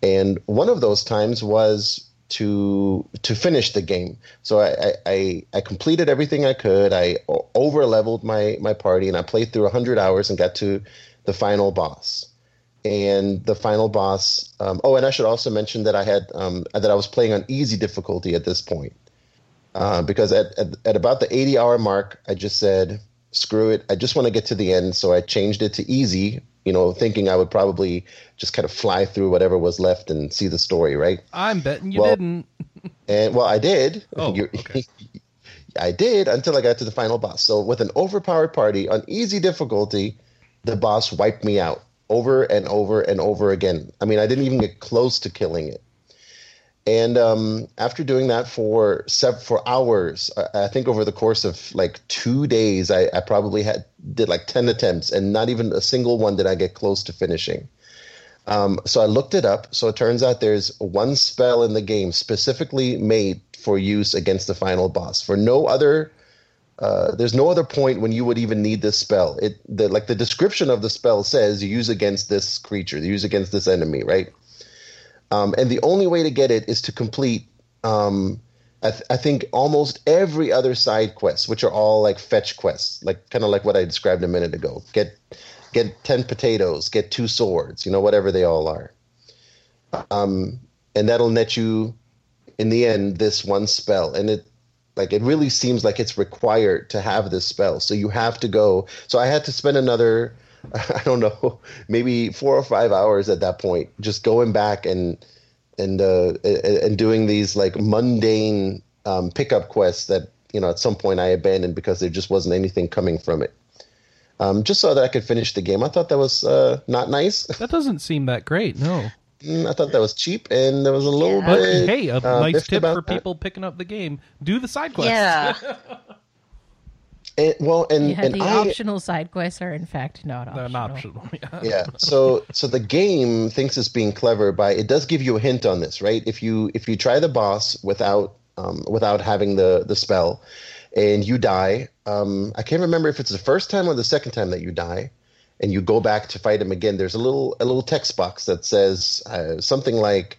And one of those times was to to finish the game. So I I, I completed everything I could. I over leveled my my party, and I played through hundred hours and got to the final boss. And the final boss. Um, oh, and I should also mention that I had um, that I was playing on easy difficulty at this point, uh, because at, at at about the eighty hour mark, I just said screw it. I just want to get to the end, so I changed it to easy. You know, thinking I would probably just kind of fly through whatever was left and see the story, right? I'm betting you Well- didn't. And well, I did. Oh, okay. I did until I got to the final boss. So with an overpowered party on easy difficulty, the boss wiped me out over and over and over again. I mean, I didn't even get close to killing it. And um, after doing that for for hours, I, I think over the course of like two days, I, I probably had did like ten attempts, and not even a single one did I get close to finishing. Um, so I looked it up. So it turns out there's one spell in the game specifically made for use against the final boss. For no other, uh, there's no other point when you would even need this spell. It the like the description of the spell says you use against this creature, you use against this enemy, right? Um, and the only way to get it is to complete. Um, I, th- I think almost every other side quest, which are all like fetch quests, like kind of like what I described a minute ago. Get get 10 potatoes, get two swords, you know, whatever they all are. Um, and that'll net you, in the end, this one spell. And it, like, it really seems like it's required to have this spell. So you have to go. So I had to spend another, I don't know, maybe four or five hours at that point, just going back and, and, uh, and doing these like mundane um, pickup quests that, you know, at some point I abandoned because there just wasn't anything coming from it um, just so that I could finish the game. I thought that was uh, not nice. That doesn't seem that great. No. Mm, I thought that was cheap, and there was a little Yeah. But bit. hey, a uh, nice tip for that. people picking up the game: do the side quests. Yeah. And, well, and Yeah, and the I optional side quests are in fact not optional. They're not optional. Yeah. yeah. So so the game thinks it's being clever by it does give you a hint on this, right? If you if you try the boss without um, without having the the spell, and you die, um, I can't remember if it's the first time or the second time that you die, and you go back to fight him again. There's a little a little text box that says uh, something like.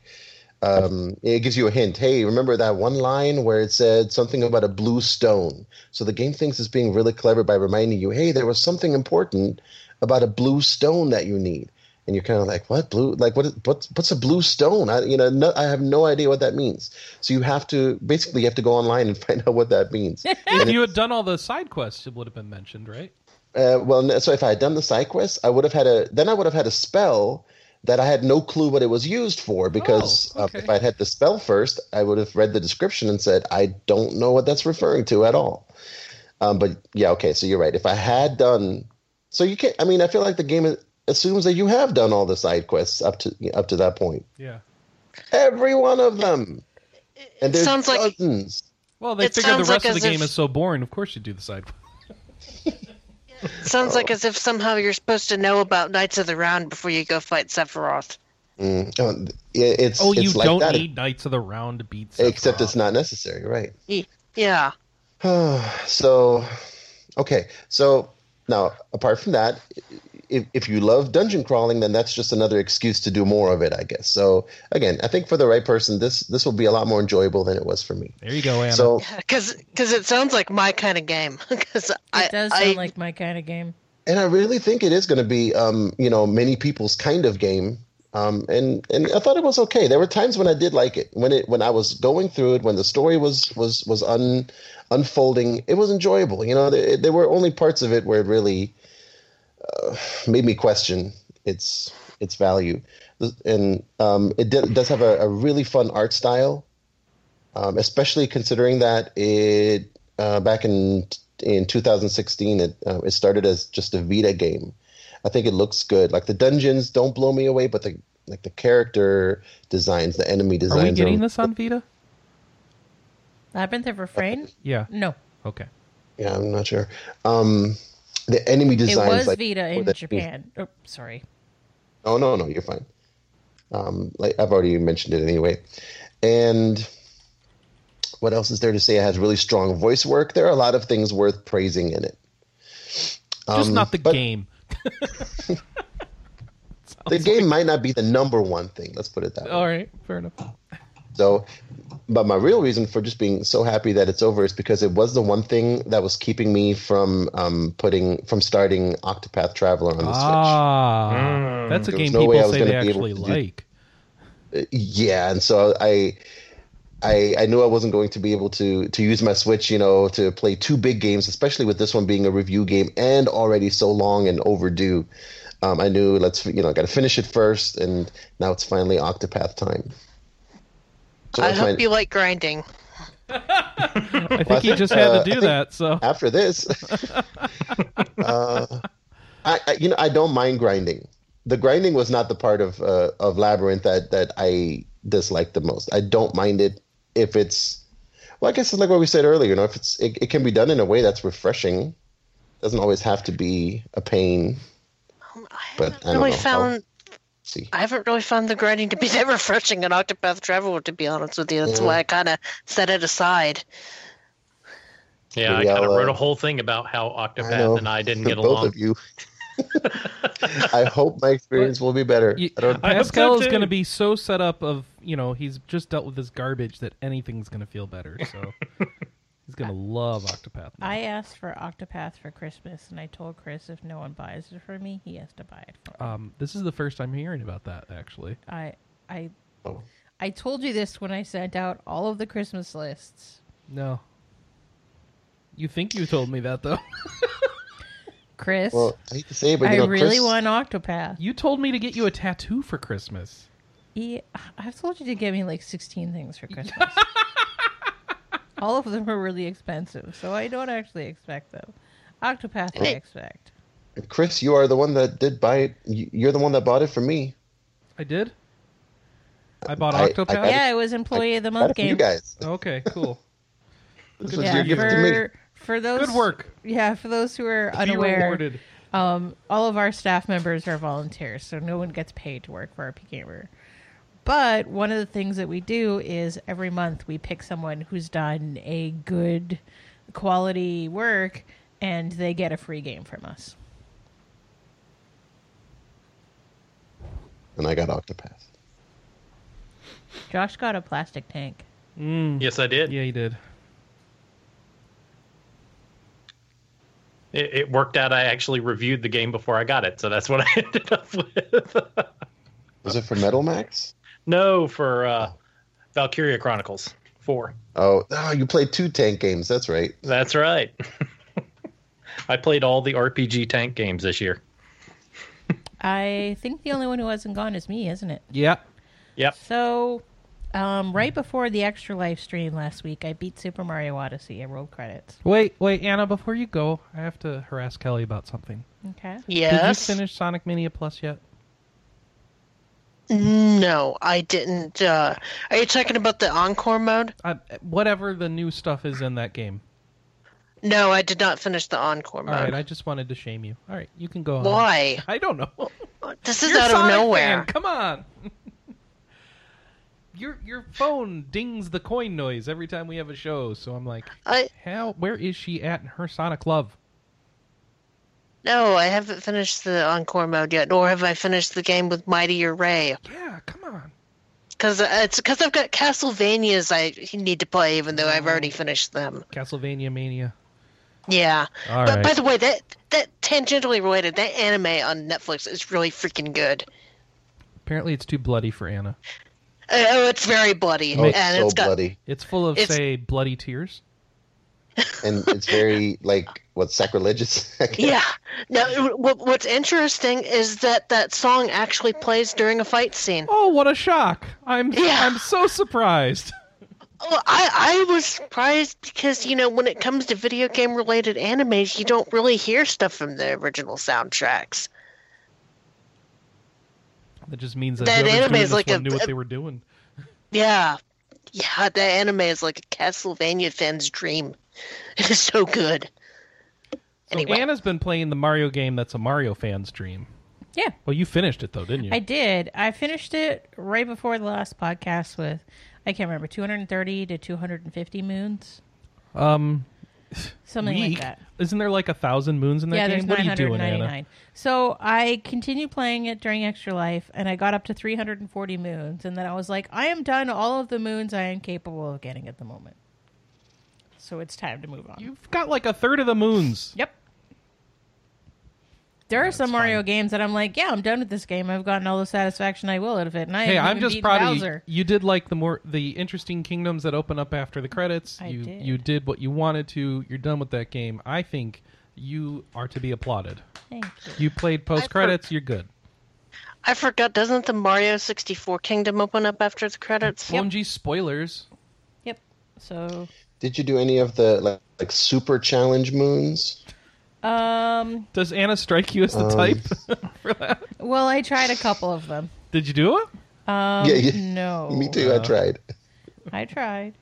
Um, it gives you a hint. Hey, remember that one line where it said something about a blue stone? So the game thinks it's being really clever by reminding you, hey, there was something important about a blue stone that you need, and you're kind of like, what blue? Like what? is- What's what's a blue stone? I you know no, I have no idea what that means. So you have to basically you have to go online and find out what that means. If you had done all the side quests, it would have been mentioned, right? Uh, well, so if I had done the side quests, I would have had a then I would have had a spell that I had no clue what it was used for because Oh, uh, okay. if I'd had the spell first, I would have read the description and said I don't know what that's referring to at all. Um, but yeah, okay, so you're right. If I had done, so you can't. I mean, I feel like the game assumes that you have done all the side quests up to up to that point, Yeah. every one of them, and there's sounds like- Well, they It figured the rest like of the game if- is so boring. Of course, you do the side. Sounds like as if somehow you're supposed to know about Knights of the Round before you go fight Sephiroth. Mm, oh, it's Oh, it's you like don't that, need Knights of the Round to beat. except it's not necessary, right? Yeah. so okay so now apart from that if, if you love dungeon crawling then that's just another excuse to do more of it i guess so again i think for the right person this this will be a lot more enjoyable than it was for me There you go, Anna. so Because it sounds like my kind of game. Because It I, does I, sound like my kind of game. and i really think it is going to be um you know many people's kind of game Um, and and I thought it was okay. There were times when I did like it. When it when I was going through it, when the story was was was un, unfolding, it was enjoyable. You know, there, there were only parts of it where it really uh, made me question its its value. And um, it, did, it does have a, a really fun art style, um, especially considering that it uh, back in in 2016 it uh, it started as just a Vita game. I think it looks good. Like the dungeons don't blow me away, but the like the character designs, the enemy designs. Are designs. we getting are- this on Vita? Labyrinth of Refrain? Yeah. No. Okay. Yeah, I'm not sure. Um, the enemy designs. It was like, Vita in Japan. Oh, sorry. Oh no, no, you're fine. Um, like I've already mentioned it anyway. And what else is there to say? It has really strong voice work. There are a lot of things worth praising in it. Just Um, not the but game. The game might not be the number one thing. Let's put it that way. All right. Fair enough. So, but my real reason for just being so happy that it's over is because it was the one thing that was keeping me from um, putting from starting Octopath Traveler on the Switch. Ah, that's a There was game no way I people was say they gonna be able actually to do- like. Yeah, and so I. I, I knew I wasn't going to be able to to use my Switch, you know, to play two big games, especially with this one being a review game and already so long and overdue. Um, I knew let's you know got to finish it first, and now it's finally Octopath time. So I hope my- you like grinding. I think he just had uh, to do that. So after this uh, I, I you know i don't mind grinding the grinding was not the part of uh, of labyrinth that that i disliked the most i don't mind it if it's well i guess it's like what we said earlier you know if it's it, it can be done in a way that's refreshing doesn't always have to be a pain I But haven't I don't really know. found. See I haven't really found the grinding to be that refreshing in Octopath Traveler, to be honest with you. That's Yeah. why I kind of set it aside. Yeah, Maybe I kind of I'll, wrote uh, a whole thing about how I Octopath know. and I didn't get both along. of you i hope my experience will be better You- I don't, I hope so, Pascal is going to be so set up of you know he's just dealt with this garbage that anything's going to feel better. So he's going to love Octopath. now. I asked for Octopath for Christmas, and I told Chris if no one buys it for me, he has to buy it for me. Um, this is the first I'm hearing about that. Actually, I, I, Oh. I told you this when I sent out all of the Christmas lists. no. You think you told me that though? Chris, well i hate to say it but I know really Chris, want Octopath. you told me to get you a tattoo for Christmas. Yeah, I've told you to get me like 16 things for Christmas. All of them are really expensive, so I don't actually expect them. Octopath, I expect. chris you are the one that did buy it You- you're the one that bought it for me I did. I bought I- I Octopath. got it. Yeah, it was Employee of the Month it for you guys Okay, cool. this Good was Yeah, your gift to me for for those Good work. Yeah, for those who are Be unaware, rewarded. um, all of our staff members are volunteers, so no one gets paid to work for RP Gamer. But one of the things that we do is every month we pick someone who's done a good quality work, and they get a free game from us. and i got octopath Josh got a plastic tank. Mm, Yes, I did. yeah, he did. It, it worked out. I actually reviewed the game before I got it, so that's what I ended up with. was it for metal max no, for uh, Valkyria Chronicles 4. Oh, oh, you played two tank games. That's right. That's right. I played all the RPG tank games this year. I think the only one who hasn't gone is me, isn't it? Yeah. Yep. So, um, right before the extra live stream last week, I beat Super Mario Odyssey. I rolled credits. Wait, wait, Anna. Before you go, I have to harass Kelly about something. Okay. Yes. Did you finish Sonic Mania Plus yet? No, I didn't. Uh, are you talking about the encore mode? Uh, whatever the new stuff is in that game. No, I did not finish the encore mode. All right, I just wanted to shame you. All right, you can go on. Why? I don't know. This is You're out of nowhere. fan, Come on. your your phone dings the coin noise every time we have a show, so I'm like, I how? Where is she at in her Sonic love? No, I haven't finished the encore mode yet, nor have I finished the game with Mightier Ray. Yeah, come on. Because it's because I've got Castlevanias I need to play, even though I've already finished them. Castlevania Mania. Yeah. All but right. by the way, that that tangentially related, that anime on Netflix is really freaking good. Apparently, it's too bloody for Anna. Uh, oh, it's very bloody, Oh, it's and so it's got bloody, It's full of, It's- say, bloody tears. And it's very like what sacrilegious. Yeah. Now, what, what's interesting is that that song actually plays during a fight scene. Oh, what a shock! I'm Yeah. I'm so surprised. Well, I I was surprised because you know when it comes to video game related animes, you don't really hear stuff from the original soundtracks. That just means that, That anime is like one a- knew what a- they were doing. Yeah, yeah, that anime is like a Castlevania fan's dream. It is so good. So Anyway. Anna's been playing the Mario game that's a Mario fan's dream. Yeah, Well, you finished it though, didn't you? I did. I finished it right before the last podcast with I can't remember 230 to 250 moons, um, something weak. like that. Isn't there like a thousand moons in that yeah, game? there's What are you doing, 999. Anna? So I continued playing it during Extra Life, and I got up to 340 moons, and then I was like, I am done all of the moons I am capable of getting at the moment. So it's time to move on. You've got like a third of the moons. Yep. There are some Mario fine. games that I'm like, yeah, I'm done with this game. I've gotten all the satisfaction I will out of it, and I Hey, I'm just proud Bowser. of you. You did like the more the interesting kingdoms that open up after the credits. I you did. you did what you wanted to. You're done with that game. I think you are to be applauded. Thank you. You played post credits. You're good. I forgot. Doesn't the Mario 64 Kingdom open up after the credits? Yep. Bungie spoilers. Yep. So, Did you do any of the like, like super challenge moons? um, Does Anna strike you as the Um, type for that? well, I tried a couple of them. Did you do it? Um, Yeah, yeah. no, Me too. I tried. I tried.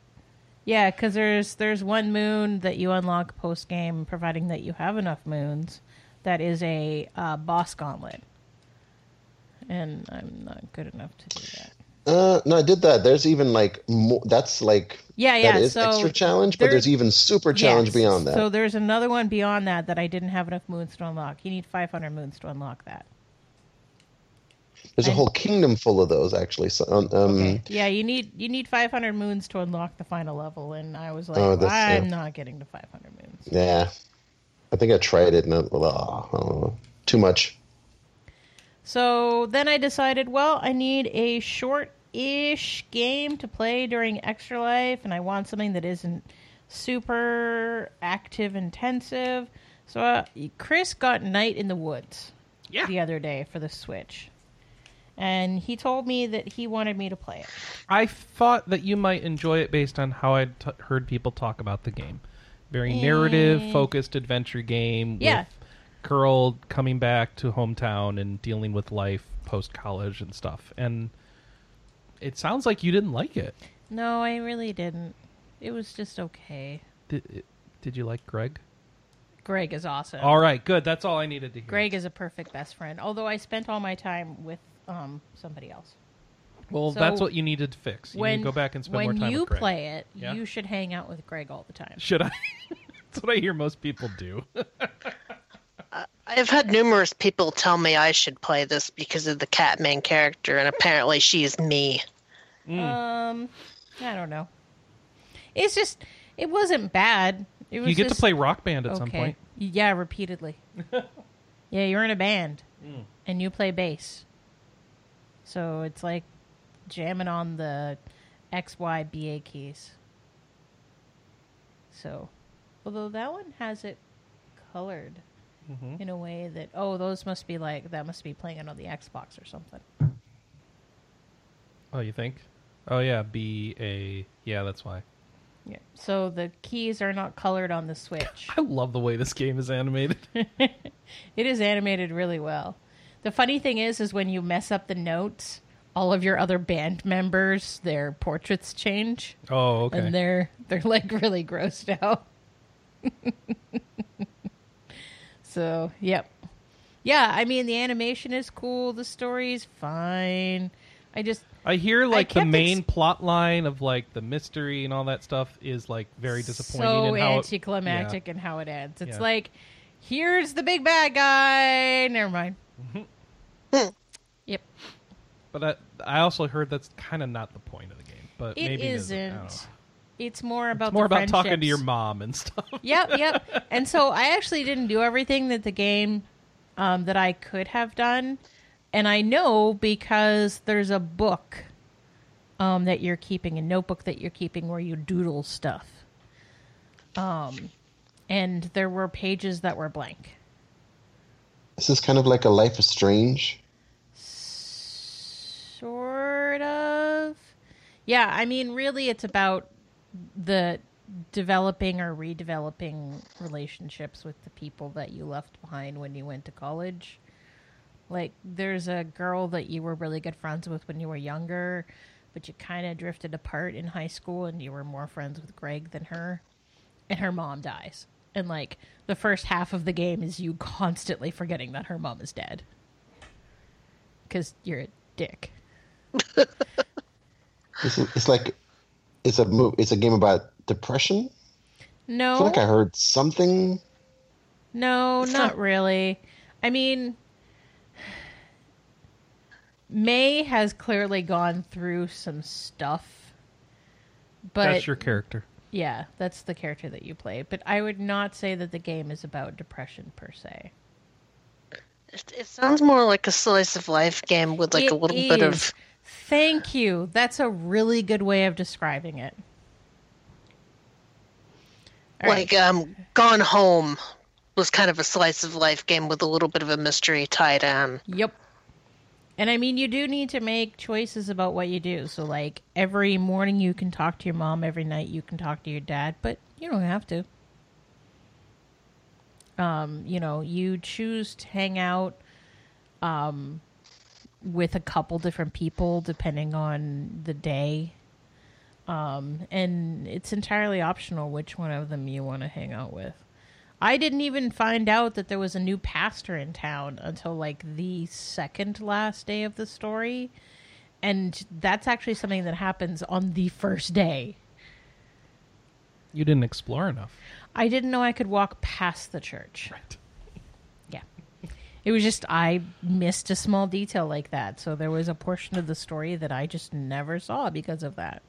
Yeah, because there's there's one moon that you unlock post game, providing that you have enough moons. That is a uh, boss gauntlet, and I'm not good enough to do that. Uh, no, I did that. There's even like more. That's like Yeah, yeah. that is so extra challenge, but there- there's even super challenge Yes. beyond that. So there's another one beyond that that I didn't have enough moons to unlock. You need 500 moons to unlock that. there's a whole kingdom full of those actually. So, um, um, Okay. Yeah, you need you need 500 moons to unlock the final level, and I was like, Oh, I'm yeah. not getting to 500 moons. Yeah, I think I tried it and it, I too much. So then I decided, well, I need a short-ish game to play during Extra Life, and I want something that isn't super active intensive. So uh, Chris got Night in the Woods Yeah. the other day for the Switch. And he told me that he wanted me to play it. I thought that you might enjoy it based on how I'd t- heard people talk about the game. Very narrative focused adventure game. Yeah. With Curl coming back to hometown and dealing with life post college and stuff. And it sounds like you didn't like it. No, I really didn't. It was just okay. Did, did you like Greg? Greg is awesome. All right, good. That's all I needed to hear. Greg is a perfect best friend. Although I spent all my time with um somebody else. Well, So, that's what you needed to fix. You when need to go back and spend more time you with When you play it, Yeah. you should hang out with Greg all the time. Should I? that's what I hear most people do. I've had numerous people tell me I should play this because of the Catman character, and apparently she is me. Um, I don't know. It's just it wasn't bad. It was you get to play Rock Band at okay. some point. Yeah, repeatedly. yeah, you're in a band Mm. and you play bass. So it's like jamming on the X Y B A keys. So, although that one has it colored Mhm. in a way that oh, those must be like that must be playing it on the Xbox or something. Oh, you think? Oh yeah, B A. Yeah, that's why. Yeah. So the keys are not colored on the Switch. I love the way this game is animated. It is animated really well. The funny thing is, is when you mess up the notes, all of your other band members, their portraits change, Oh, okay. and they're they're like really grossed out. so, yep, yeah. I mean, the animation is cool. The story's fine. I just I hear like the main ex- plot line of like the mystery and all that stuff is like very disappointing. so in how it- anticlimactic in how it ends. It's Yeah. like, here's the big bad guy. Never mind. yep. But I, I also heard that's kind of not the point of the game. But It maybe it is. I don't know. isn't. It's more about It's more the about talking to your mom and stuff. Yep, yep. and so I actually didn't do everything that the game um, that I could have done. And I know because there's a book um, that you're keeping, a notebook that you're keeping where you doodle stuff. Um, and there were pages that were blank. This is kind of like a Life is Strange. Sort of. Yeah, I mean, really, it's about the developing or redeveloping relationships with the people that you left behind when you went to college. Like, there's a girl that you were really good friends with when you were younger, but you kind of drifted apart in high school and you were more friends with Greg than her. And her mom dies. And, like, the first half of the game is you constantly forgetting that her mom is dead. Because you're a dick. It's, it's like it's a mo- it's a game about depression. No. I feel like I heard something. No, not really. I mean, Mae has clearly gone through some stuff. But That's your character. yeah, that's the character that you play. But I would not say that the game is about depression per se. It, it sounds more like a slice of life game with like It a little bit of. Thank you. That's a really good way of describing it. All right. like um Gone Home was kind of a slice of life game with a little bit of a mystery tied in. Yep. And I mean, you do need to make choices about what you do. So, like, every morning you can talk to your mom, every night you can talk to your dad, but you don't have to. Um, you know, you choose to hang out um, with a couple different people depending on the day. Um, and it's entirely optional which one of them you want to hang out with. I didn't even find out that there was a new pastor in town until like the second last day of the story. And that's actually something that happens on the first day. You didn't explore enough. I didn't know I could walk past the church. Right. Yeah. It was just I missed a small detail like that. So there was a portion of the story that I just never saw because of that.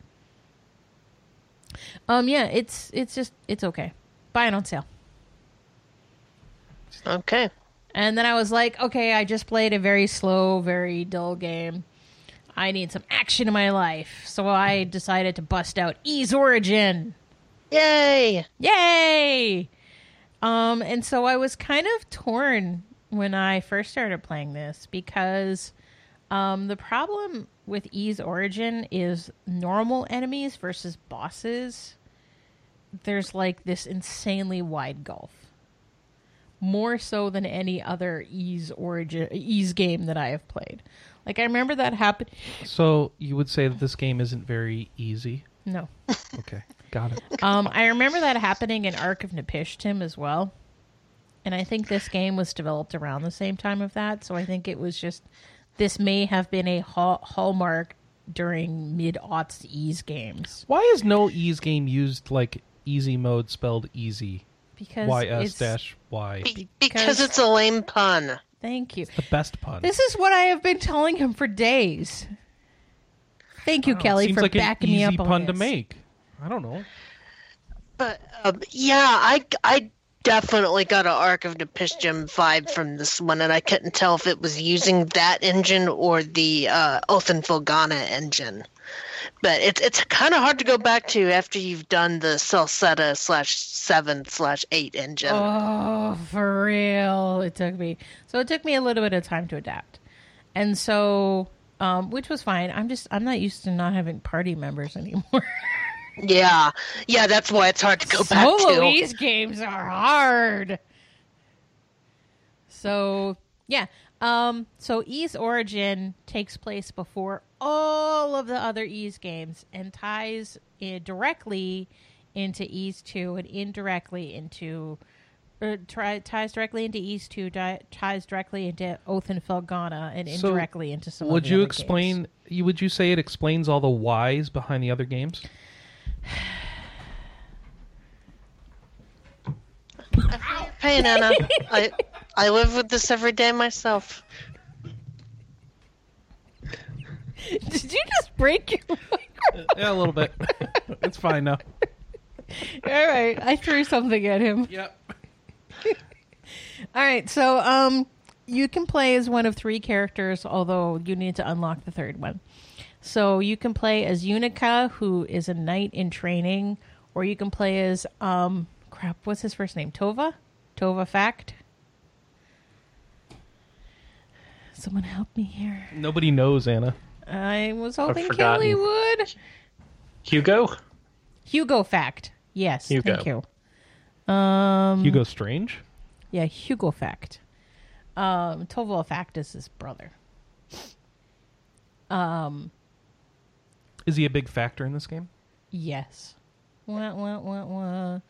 Um yeah, it's it's just it's okay. Buy it on sale. Okay. And then I was like, okay, I just played a very slow, very dull game. I need some action in my life. So I decided to bust out Ys Origin. Yay! Yay! Um, and so I was kind of torn when I first started playing this because um, the problem with Ys Origin is normal enemies versus bosses. There's like this insanely wide gulf. More so than any other Ys Origin Ys game that I have played. Like I remember that happened. So you would say that this game isn't very easy. No. Okay, got it. Um, I remember that happening in Ark of Napishtim as well. And I think this game was developed around the same time of that. So I think it was just, this may have been a hall- hallmark during mid aughts Ys games. Why is no Ys game used like easy mode spelled easy? Because Y S it's, dash Y. Because- because it's a lame pun. Thank you. The best pun. This is what I have been telling him for days. Thank you, Wow, Kelly, seems for like backing an me easy up on pun to this. make. I don't know. But um, yeah, I I definitely got an Ark of Napishtim vibe from this one, and I couldn't tell if it was using that engine or the uh, Oath in Felghana engine. But it's it's kind of hard to go back to after you've done the Celceta slash seven slash eight engine. Oh, for real. It took me. So it took me a little bit of time to adapt. And so, um, which was fine. I'm just, I'm not used to not having party members anymore. Yeah, yeah, that's why it's hard to go back Solo to. Ys games are hard. So, yeah. Um, so Ys Origin takes place before all of the other Ys games and ties uh, directly into Ys 2 and indirectly into or try, ties directly into Ys 2, di- ties directly into Oath and Felghana, and So, indirectly into some Would of the you other explain? games. You would you say it explains all the whys behind the other games? Hey, Nana, I I live with this every day myself. Did you just break your yeah, a little bit. it's fine now. All right, I threw something at him. Yep. All right, so um you can play as one of three characters, although you need to unlock the third one. So you can play as Yunica, who is a knight in training, or you can play as um crap, what's his first name? Tova? Tova Fact? Someone help me here. Nobody knows Anna. I was hoping forgotten. Kelly would. Hugo? Hugo Fact. Yes, Hugo. thank you. Um Hugo Strange. Yeah, Hugo Fact. Um, Toval Fact is his brother. Um, Is he a big factor in this game? yes. Wah, wah, wah, wah.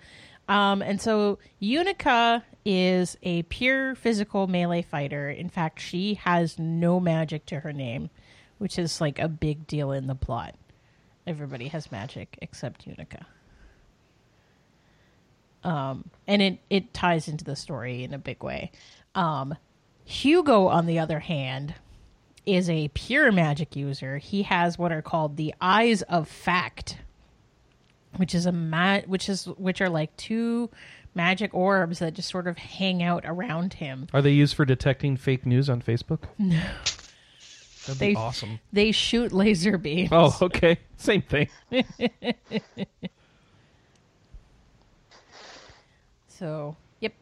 Um, and so Yunica is a pure physical melee fighter. In fact, she has no magic to her name, which is like a big deal in the plot. Everybody has magic except Yunica. Um, and it, it ties into the story in a big way. Um, Hugo, on the other hand, is a pure magic user. He has what are called the Eyes of Fact, which is a ma- which is which are like two magic orbs that just sort of hang out around him. Are they used for detecting fake news on Facebook? No. That'd be They- awesome. They shoot laser beams. Oh, okay. Same thing. So, yep.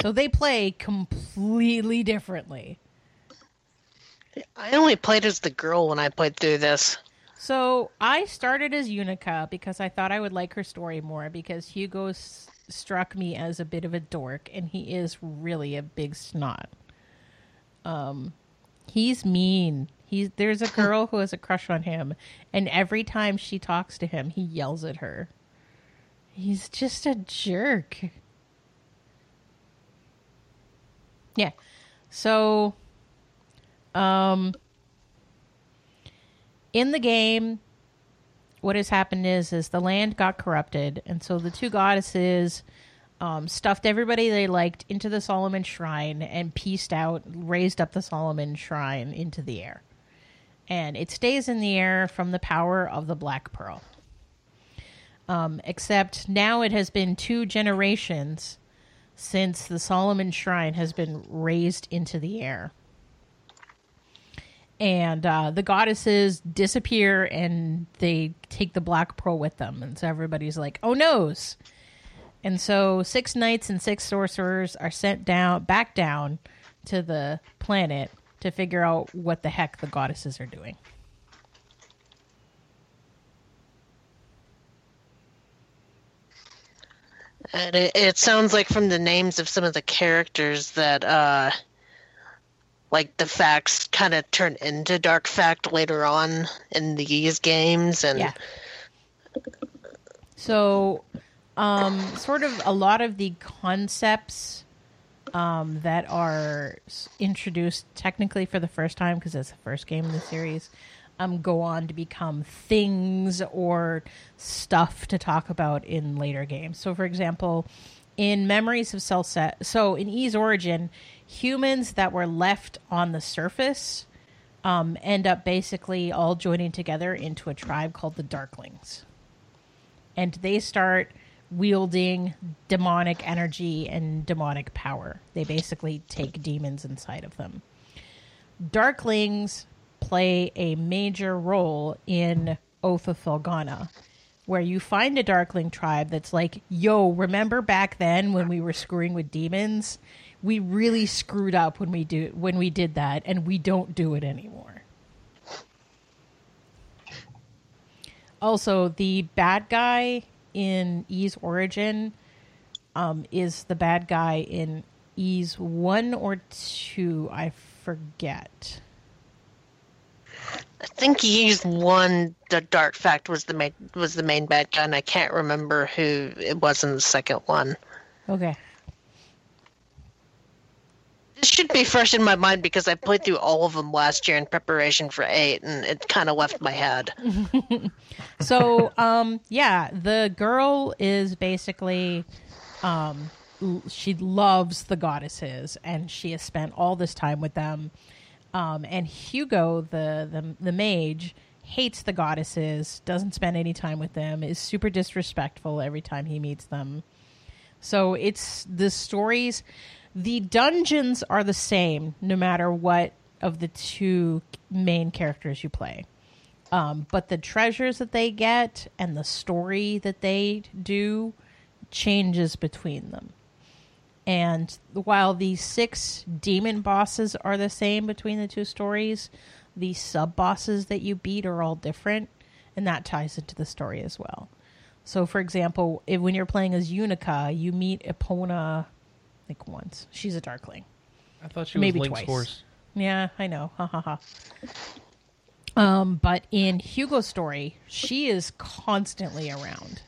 So they play completely differently. I only played as the girl when I played through this. So I started as Yunica because I thought I would like her story more because Hugo s- struck me as a bit of a dork and he is really a big snot. Um, he's mean. He's there's a girl who has a crush on him, and every time she talks to him, he yells at her. He's just a jerk. Yeah. So, um, in the game, what has happened is is the land got corrupted, and so the two goddesses um, stuffed everybody they liked into the Solomon Shrine and pieced out, raised up the Solomon Shrine into the air, and it stays in the air from the power of the Black Pearl. Um, except now it has been two generations since the Solomon Shrine has been raised into the air. And uh, the goddesses disappear and they take the black pearl with them. And so everybody's like oh noes and so six knights and six sorcerers are sent down back down to the planet to figure out what the heck the goddesses are doing. And it, it sounds like from the names of some of the characters that, uh, like the facts kind of turn into dark fact later on in these games, and yeah. So um sort of a lot of the concepts um that are introduced technically for the first time because it's the first game in the series um go on to become things or stuff to talk about in later games so for example in memories of Celceta, so in Ys origin humans that were left on the surface um, end up basically all joining together into a tribe called the Darklings. And they start wielding demonic energy and demonic power. They basically take demons inside of them. Darklings play a major role in Oath of Felghana, where you find a Darkling tribe that's like, yo, remember back then when we were screwing with demons? We really screwed up when we do when we did that, and we don't do it anymore. Also, the bad guy in Ys origin um, is the bad guy in Ys one or two. I forget. I think he's one. The dark fact was the main was the main bad guy, and I can't remember who it was in the second one. Okay. This should be fresh in my mind because I played through all of them last year in preparation for eight, and it kind of left my head. So, um, yeah, the girl is basically, um, she loves the goddesses, and she has spent all this time with them. Um, and Hugo, the, the the mage, hates the goddesses, doesn't spend any time with them, is super disrespectful every time he meets them. So it's the stories. The dungeons are the same no matter what of the two main characters you play. Um, but the treasures that they get and the story that they do changes between them. And while the six demon bosses are the same between the two stories, the sub bosses that you beat are all different, and that ties into the story as well. So, for example, if, when you're playing as Yunica, you meet Epona like once. She's a Darkling. I thought she was Maybe Link's twice. horse. Yeah, I know. Ha ha ha. Um, but in Hugo's story, she is constantly around.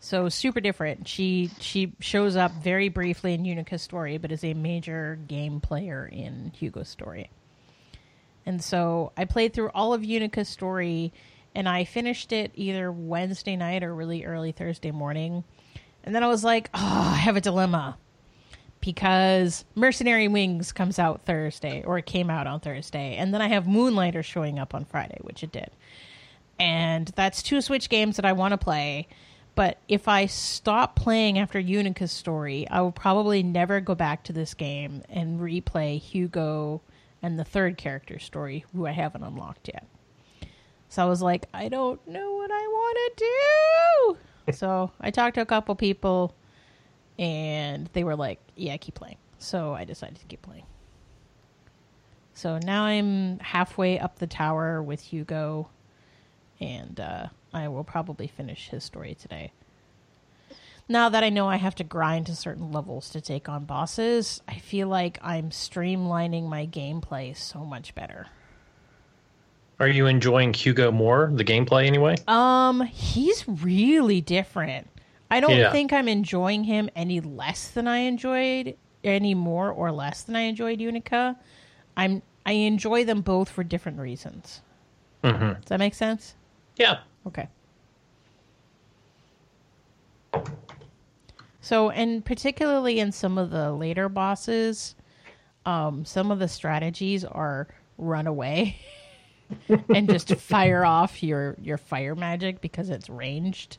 So super different. She she shows up very briefly in Yunica's story, but is a major game player in Hugo's story. And so I played through all of Yunica's story and I finished it either Wednesday night or really early Thursday morning. And then I was like, oh, I have a dilemma because Mercenary Wings comes out Thursday, or it came out on Thursday, and then I have Moonlighter showing up on Friday, which it did. And that's two Switch games that I want to play. But if I stop playing after Yunica's story, I will probably never go back to this game and replay Hugo and the third character story, who I haven't unlocked yet. So I was like, I don't know what I want to do. So I talked to a couple people and they were like, "Yeah, keep playing." So I decided to keep playing. So now I'm halfway up the tower with Hugo, and uh, I will probably finish his story today. Now that I know I have to grind to certain levels to take on bosses, I feel like I'm streamlining my gameplay so much better. Are you enjoying Hugo more, the gameplay anyway? Um, he's really different. I don't Yeah. think I'm enjoying him any less than I enjoyed any more or less than I enjoyed Yunica. I'm I enjoy them both for different reasons. hmm Does that make sense? Yeah. Okay. So, and particularly in some of the later bosses, um, some of the strategies are run away and just fire off your your fire magic because it's ranged.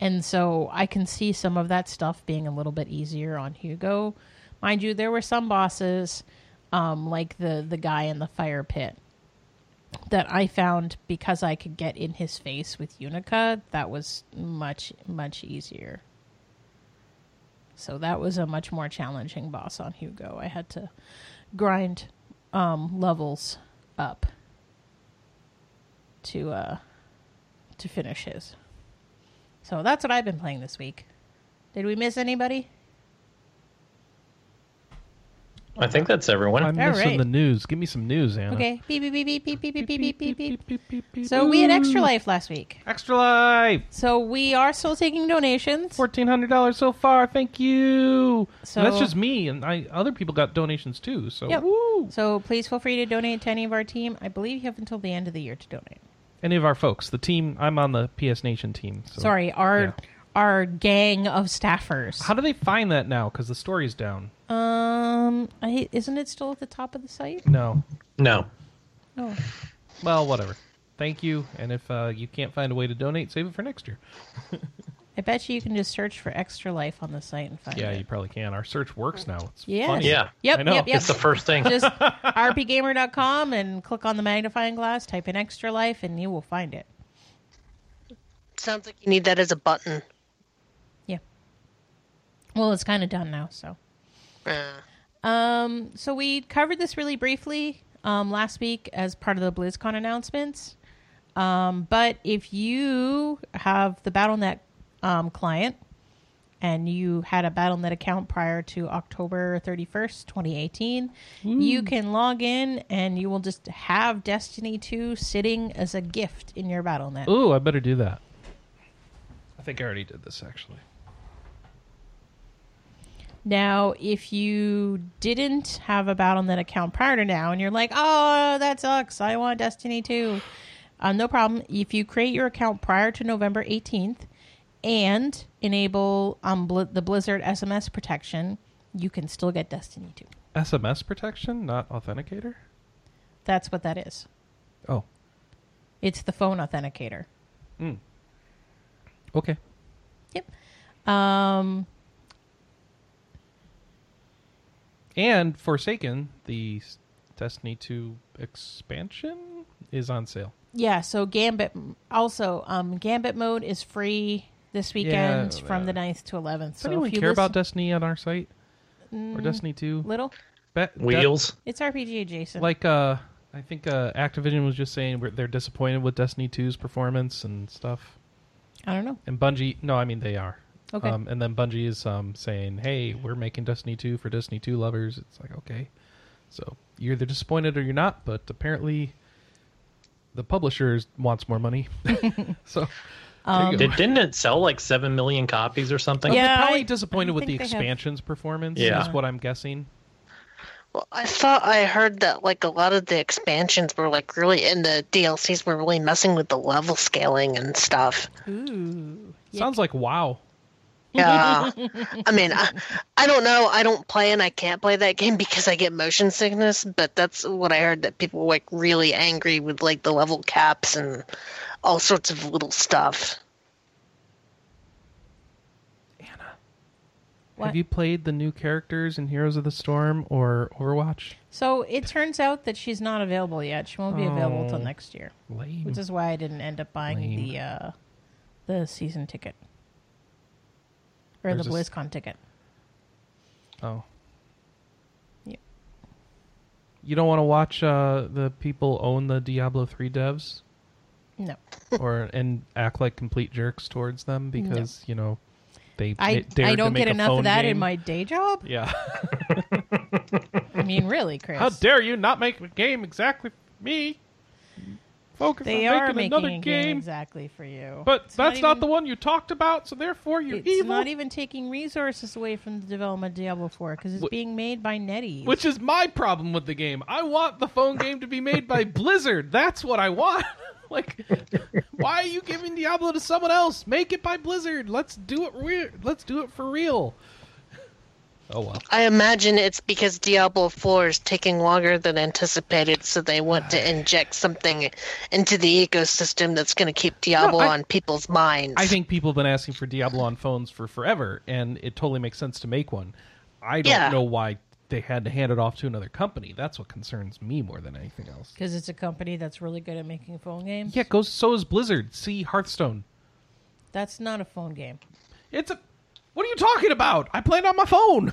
And so I can see some of that stuff being a little bit easier on Hugo. Mind you, there were some bosses, um, like the the guy in the fire pit, that I found because I could get in his face with Yunica, that was much, much easier. So that was a much more challenging boss on Hugo. I had to grind um, levels up to uh, to finish his. So that's what I've been playing this week. Did we miss anybody? I think that's everyone. I'm All missing right. the news. Give me some news, Anna. Okay. Beep beep beep beep beep beep beep beep beep beep beep. beep, beep, beep. So we had Extra Life last week. Extra life. So we are still taking donations. Fourteen hundred dollars so far. Thank you. So- that's just me, and I other people got donations too. So Yep. woo. So please feel free to donate to any of our team. I believe you have until the end of the year to donate. Any of our folks, the team. I'm on the PS Nation team. So. Sorry, our yeah. our gang of staffers. How do they find that now? Because the story's down. um, I, isn't it still at the top of the site? No. no. Oh, Well, whatever. Thank you. And if uh, you can't find a way to donate, save it for next year. I bet you you can just search for Extra Life on the site and find Yeah, it. Yeah, you probably can. Our search works now. It's Yes. funny. Yeah. Yep. I know. Yep. Yep. It's the first thing. just rpgamer.com and click on the magnifying glass, type in Extra Life, and you will find it. Sounds like you need that as a button. Yeah. Well, it's kind of done now, so. Uh, Um, so we covered this really briefly um, last week as part of the BlizzCon announcements. Um, but if you have the BattleNet um, client and you had a BattleNet account prior to October 31st, 2018, you can log in and you will just have Destiny 2 sitting as a gift in your BattleNet. Ooh, I better do that. I think I already did this actually. Now, if you didn't have a BattleNet account prior to now, and you're like, "Oh, that sucks. I want Destiny 2," uh, no problem. If you create your account prior to November 18th and enable um, Bl- the Blizzard SMS protection, you can still get Destiny 2. SMS protection, not authenticator. That's what that is. Oh, It's the phone authenticator. okay. Yep. Um, and Forsaken, the Destiny 2 expansion, is on sale. Yeah, so Gambit also um Gambit mode is free this weekend Yeah, from the uh, 9th to 11th. Does So anyone if you care about listen- Destiny on our site or Destiny 2? little, Be- de- Wheels. it's RPG adjacent. like uh, I think uh, Activision was just saying we're- they're disappointed with Destiny 2's performance and stuff. I don't know. And Bungie, no, I mean they are. Okay. Um, and then Bungie is um, saying, "Hey, we're making Destiny 2 for Destiny 2 lovers." It's like, okay, so you're either disappointed or you're not. But apparently, the publisher wants more money. so, there Um. Did, didn't it sell like seven million copies or something? Yeah. they're probably I- disappointed I with the think they have- expansion's performance. Yeah. is what I'm guessing. Well, I thought I heard that like a lot of the expansions were like really, and the DLCs were really messing with the level scaling and stuff. Ooh. Sounds like WoW. Yeah, I mean, I, I don't know. I don't play and I can't play that game because I get motion sickness. But that's what I heard that people were like really angry with like the level caps and all sorts of little stuff. What? Have you played the new characters in Heroes of the Storm or Overwatch? So it turns out that she's not available yet. She won't be available till Oh. next year, Lame. which is why I didn't end up buying Lame. the uh, the season ticket or There's the this- BlizzCon ticket. Oh. Yep. You don't want to watch uh, the people own the Diablo 3 devs No, or and act like complete jerks towards them because, you know, they I dared I don't get enough of that in my day job. Yeah. I mean, really, Chris. How dare you not make a game exactly for me? Focus they on are making making another a game game. exactly for you. But It's that's not, even- the one you talked about, so therefore you're It's evil. not even taking resources away from the development of Diablo 4 because it's Wh- being made by NetEase. Which is my problem with the game. I want the phone game to be made by Blizzard. That's what I want. like, why are you giving Diablo to someone else? Make it by Blizzard. Let's do it real. Let's do it for real. Oh well. I imagine it's because Diablo 4 is taking longer than anticipated, so they want to inject something into the ecosystem that's going to keep Diablo I- on people's minds. I think people have been asking for Diablo on phones for forever, and it totally makes sense to make one. I don't Yeah. know why they had to hand it off to another company. That's what concerns me more than anything else. Because it's a company that's really good at making phone games. Yeah, goes. So is Blizzard. See Hearthstone. That's not a phone game. It's a. What are you talking about? I played on my phone.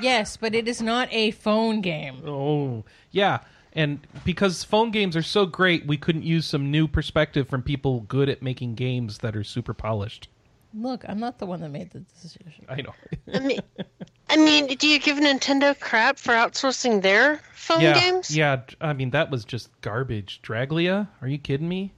yes, but it is not a phone game. Oh, yeah. And because phone games are so great, we couldn't use some new perspective from people good at making games that are super polished. Look, I'm not the one that made the decision. I know. I mean, I mean, do you give Nintendo crap for outsourcing their phone yeah, games? yeah. I mean, that was just garbage. Dragalia? Are you kidding me?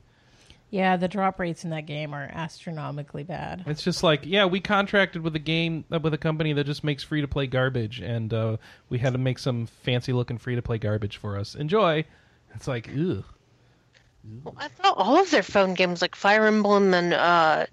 Yeah, the drop rates in that game are astronomically bad. It's just like, yeah, we contracted with a game uh, with a company that just makes free to play garbage, and uh, we had to make some fancy looking free to play garbage for us. Enjoy. It's like, ugh. Well, I thought all of their phone games, like Fire Emblem and uh,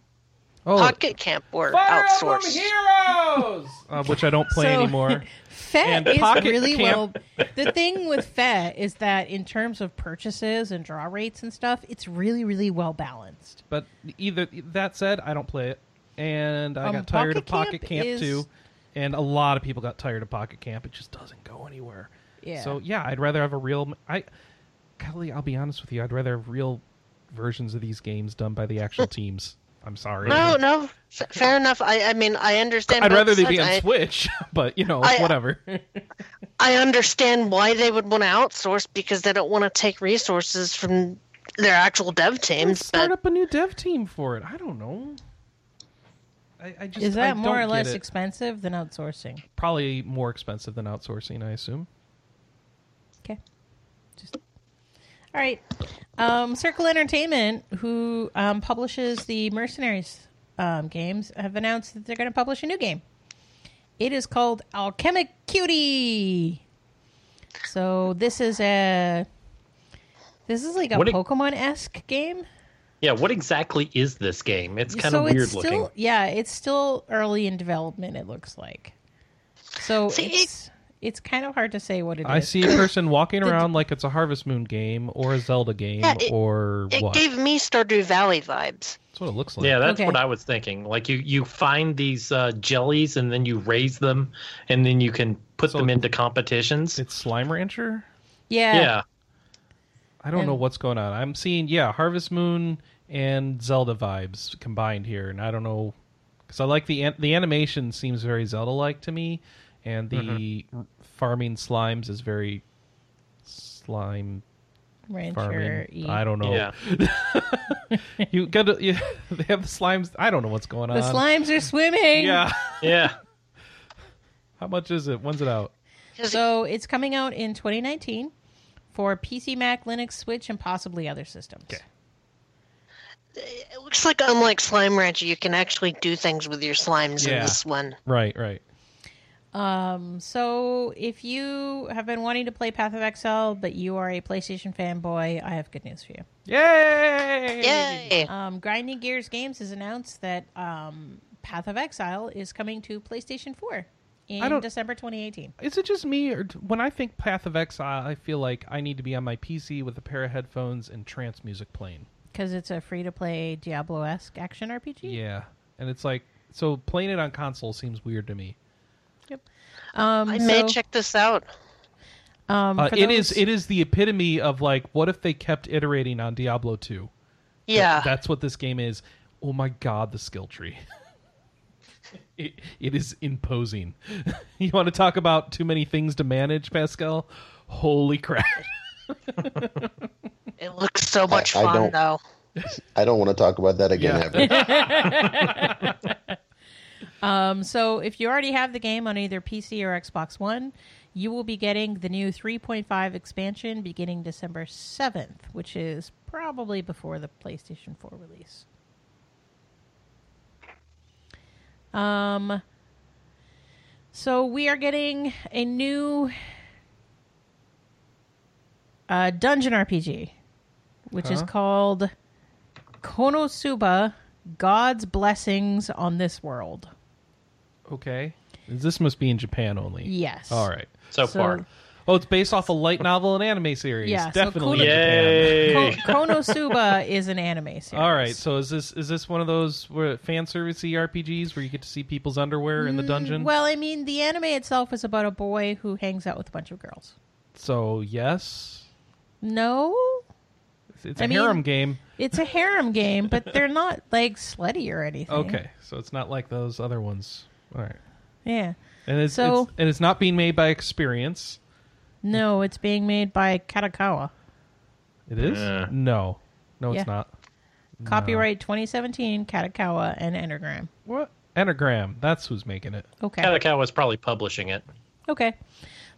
Oh, Pocket Camp, were Fire outsourced. Emblem Heroes, uh, which I don't play So- anymore. Fet And is Pocket really Camp- well. The thing with Fet is that in terms of purchases and draw rates and stuff, it's really, really well balanced. But either that said, I don't play it, and I Um, got tired of Pocket Pocket Camp Camp, is- too, and a lot of people got tired of Pocket Camp. It just doesn't go anywhere. Yeah. So yeah, I'd rather have a real. I, Kelly, I'll be honest with you. I'd rather have real versions of these games done by the actual teams. I'm sorry. No, no, f- fair enough. I, I mean, I understand. I'd rather they be on I- Switch, but you know, I- whatever. I understand why they would want to outsource because they don't want to take resources from their actual dev teams. Start But up a new dev team for it. I don't know. I, I just is that more don't or less expensive than outsourcing? Probably more expensive than outsourcing, I assume. Okay. Just all right. Um, Circle Entertainment, who um, publishes the Mercenaries um, games, have announced that they're going to publish a new game. It is called Alchemic Cutie. So this is a this is like a What e- Pokemon esque game. Yeah, what exactly is this game? It's kind so of weird it's still looking. yeah, it's still early in development. It looks like. So See, it's It's kind of hard to say what it is. I see a person walking around like it's a Harvest Moon game or a Zelda game Yeah, it- or It what? gave me Stardew Valley vibes. That's what it looks like. Yeah, that's Okay. what I was thinking. Like you, you find these uh, jellies and then you raise them, and then you can put So- them into competitions. It's Slime Rancher. Yeah. yeah, I don't know what's going on. I'm seeing yeah, Harvest Moon and Zelda vibes combined here, and I don't know because I like the an- the animation seems very Zelda like to me, and the Mm-hmm. farming slimes is very slime Rancher. farming. I don't know. yeah, You got to you, they have the slimes. I don't know what's going on. The slimes are swimming. Yeah. yeah. How much is it? When's it out? So it's coming out in 2019 for PC, Mac, Linux, Switch, and possibly other systems. Okay. It looks like unlike Slime Rancher, you can actually do things with your slimes Yeah. in this one. Right, right. Um, so if you have been wanting to play Path of Exile, but you are a PlayStation fanboy, I have good news for you. Yay! Yay! Um, Grinding Gears Games has announced that um, Path of Exile is coming to PlayStation 4 in December 2018. Is it just me, or when I think Path of Exile, I feel like I need to be on my PC with a pair of headphones and trance music playing. Because it's a free to play Diablo esque action RPG? Yeah, and it's like so playing it on console seems weird to me. Um, I may so, check this out. um, Uh, for it is those- it is the epitome of like what if they kept iterating on Diablo two? Yeah. That's what this game is. Oh my god, the skill tree. it, it is imposing. you want to talk about too many things to manage, Pascal? Holy crap. It looks so much I fun, don't- though. I don't want to talk about that again Yeah. ever. Um, so if you already have the game on either PC or Xbox One, you will be getting the new 3.5 expansion beginning December 7th, which is probably before the PlayStation 4 release. Um, so we are getting a new uh, dungeon RPG, which is called Konosuba God's Blessings on This World. Okay. This must be in Japan only. Yes. All right. So, So- far, Oh, it's based off a light novel and anime series. Yeah, so Definitely Kuno- in Japan. yay! Ko- Konosuba is an anime series. All right, so is this is this one of those where, fan servicey RPGs where you get to see people's underwear in the dungeon? Mm, Well, I mean, the anime itself is about a boy who hangs out with a bunch of girls. so yes, No, it's, it's I a mean- harem game. it's a harem game, but they're not like slutty or anything. Okay, so it's not like those other ones. All right, Yeah. and it's, So- it's and it's not being made by Experience. No, it's being made by Kadokawa. It is Yeah. no, no, Yeah. it's not. Copyright 2017, Kadokawa and Entergram. What Anagram? That's who's making it. Okay. Kadokawa was probably publishing it. Okay.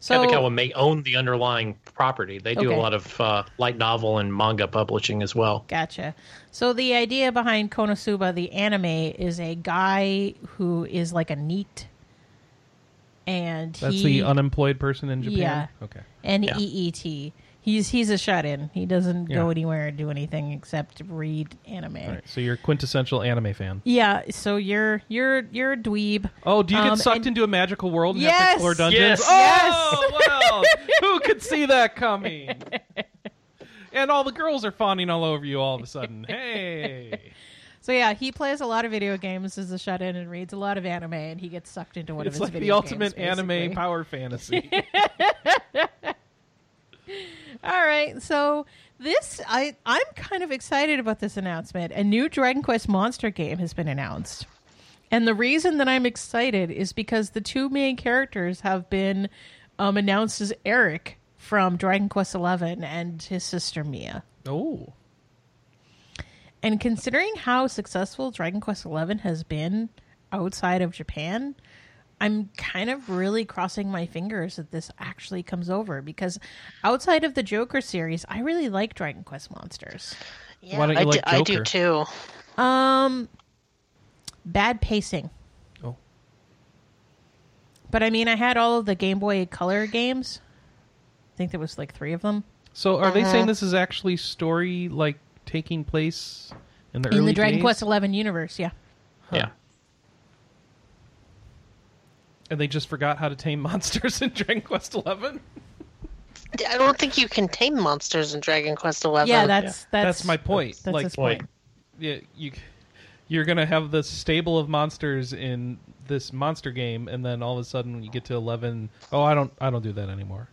So Kadokawa may own the underlying property. They do Okay. a lot of uh, light novel and manga publishing as well. Gotcha. So the idea behind Konosuba, the anime, is a guy who is like a NEET, and That's he the unemployed person in Japan. Yeah. Okay. and Yeah. EET. He's he's a shut in. He doesn't go anywhere or do anything except read anime. All right. So you're a quintessential anime fan. Yeah. So you're you're you're a dweeb. Oh, do you get Um, sucked and- into a magical world and have Yes! to explore dungeons? Yes! Oh, well, who could see that coming? And all the girls are fawning all over you all of a sudden. Hey, So yeah, he plays a lot of video games as a shut in and reads a lot of anime, and he gets sucked into one it's of his like the video ultimate games, anime basically. power fantasy. All right, so this I I'm kind of excited about this announcement. A new Dragon Quest monster game has been announced. And the reason that I'm excited is because the two main characters have been um, announced as Erik from Dragon Quest XI and his sister Mia. oh, And considering how successful Dragon Quest XI has been outside of Japan, I'm kind of really crossing my fingers that this actually comes over because outside of the Joker series, I really like Dragon Quest monsters. Yeah, Why don't you I, like do, I do too. Um, bad pacing. oh, But I mean, I had all of the Game Boy Color games. I think there was like three of them so are they Uh-huh. saying this is actually story like taking place in the in early the Dragon days? Quest XI universe. Yeah. Yeah. And they just forgot how to tame monsters in Dragon Quest Eleven. I don't think you can tame monsters in Dragon Quest Eleven. yeah, that's that's That's my point. That's like, his point. yeah, you you're gonna have this stable of monsters in this monster game, and then all of a sudden when you get to eleven, oh, I don't I don't do that anymore.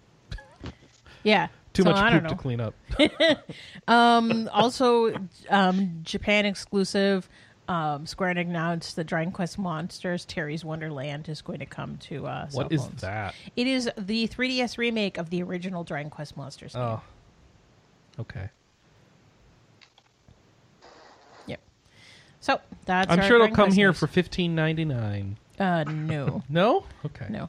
Yeah. Too So, much I don't poop to clean up. Um, also, um, Japan exclusive. Um, Square Enix announced the Dragon Quest Monsters Terry's Wonderland is going to come to uh, cell what is phones. that? It is the 3DS remake of the original Dragon Quest Monsters. game. Oh, okay. Yep. So that's. I'm our sure it'll Dragon come Quest here news. for fifteen ninety nine. Uh, no, No, okay. no.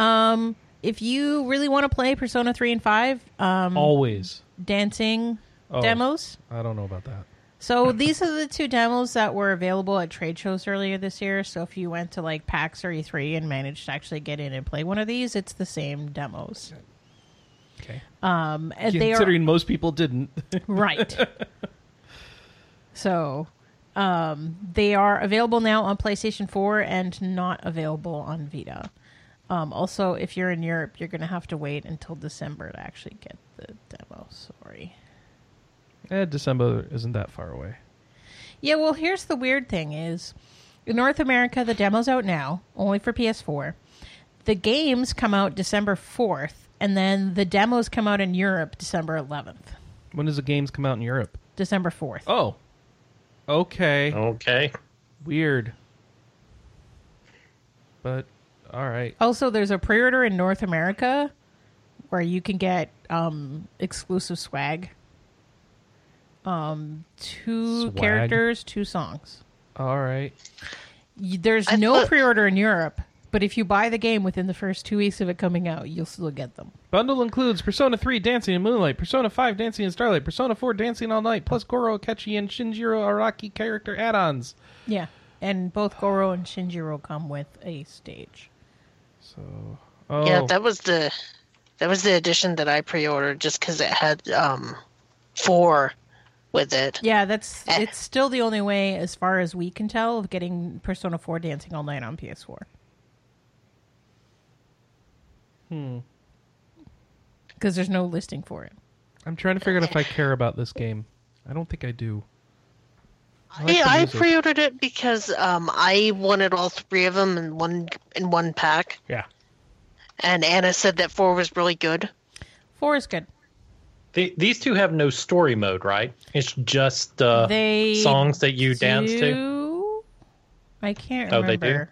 Um, if you really want to play Persona 3 and 5, um, Always. dancing Oh, demos. I don't know about that. So these are the two demos that were available at trade shows earlier this year. So if you went to like PAX or E3 and managed to actually get in and play one of these, it's the same demos. Okay. Um, and they are Considering most people didn't. right. so, um, they are available now on PlayStation 4 and not available on Vita. Um, also, if you're in Europe, you're going to have to wait until December to actually get the demo. Sorry. Eh, December isn't that far away. Yeah, well, here's the weird thing is in North America the demo's out now, only for PS4. The games come out December 4th, and then the demos come out in Europe December 11th. When does the games come out in Europe? December 4th. Oh. Okay. Okay. Weird. But all right. Also, there's a pre-order in North America where you can get um, exclusive swag. Um, two Swag? characters, two songs. All right. There's I no thought- pre-order in Europe, but if you buy the game within the first two weeks of it coming out, you'll still get them. Bundle includes Persona 3 Dancing in Moonlight, Persona 5 Dancing in Starlight, Persona 4 Dancing All Night, plus Goro Akechi and Shinjiro Aragaki character add-ons. Yeah, and both Goro and Shinjiro come with a stage. So, oh, Yeah, that was the that was the edition that I pre-ordered just because it had um four with it. Yeah, that's Eh. it's still the only way, as far as we can tell, of getting Persona Four Dancing All Night on PS4. hmm. Because there's no listing for it. I'm trying to figure out if I care about this game. I don't think I do. I like Yeah, I music. pre-ordered it because um I wanted all three of them in one in one pack, Yeah. and Anna said that four was really good. Four is good. The, these two have no story mode, right? It's just uh, they songs that you dance to. I can't Oh, they do? remember.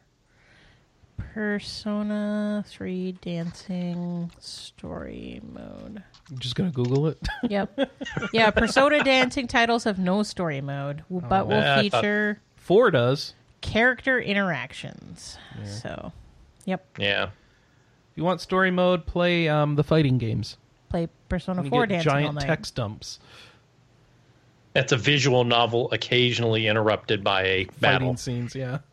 Persona Three Dancing Story Mode. I'm just gonna Google it. Yep. yeah, Persona Dancing titles have no story mode, w- but will Yeah, I thought- feature Four does. character interactions. So, yep. Yeah. If you want story mode, play um, the fighting games. Play Persona 4 get Dancing all giant night. text dumps, That's a visual novel occasionally interrupted by a battle. scenes. Yeah.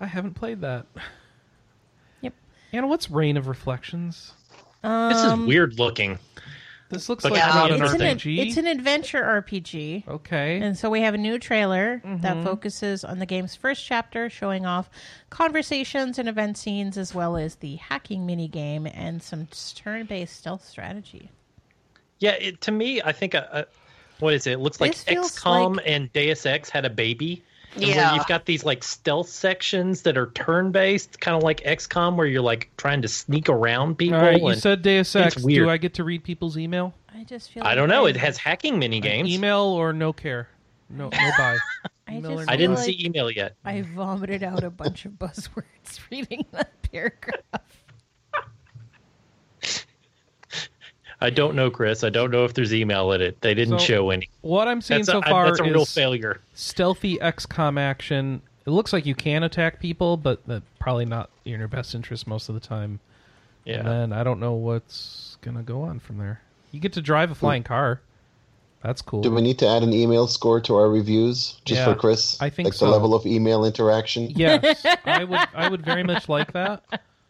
I haven't played that. Yep. Anna, what's Reign of Reflections? This is Um, weird looking. This looks But like yeah, not an It's an, RPG. it's an adventure RPG. okay. And so we have a new trailer Mm-hmm. that focuses on the game's first chapter, showing off conversations and event scenes, as well as the hacking mini game and some turn-based stealth strategy. Yeah, it, to me, I think, uh, uh, what is it? It looks like This feels XCOM like- and Deus Ex had a baby. And where Yeah. you've got these like stealth sections that are turn based, kind of like XCOM, where you're like trying to sneak around people. All right, you and said Deus Ex. it's weird. Do I get to read people's email? I just feel. I don't know. I- It has hacking mini games. Email or no care? No, no buy. I just or I didn't like see email yet. I vomited out a bunch of buzzwords reading that paragraph. I don't know, Chris. I don't know if there's email in it. They didn't So, show any. What I'm seeing That's, so a, I- far that's a real failure. stealthy XCOM action. It looks like you can attack people, but that probably not in your best interest most of the time. Yeah. And then I don't know what's gonna go on from there. You get to drive a flying hmm. car. That's cool. Do we need to add an email score to our reviews just Yeah, for Chris? I think like so. the level of email interaction. yes, I would. I would very much like that.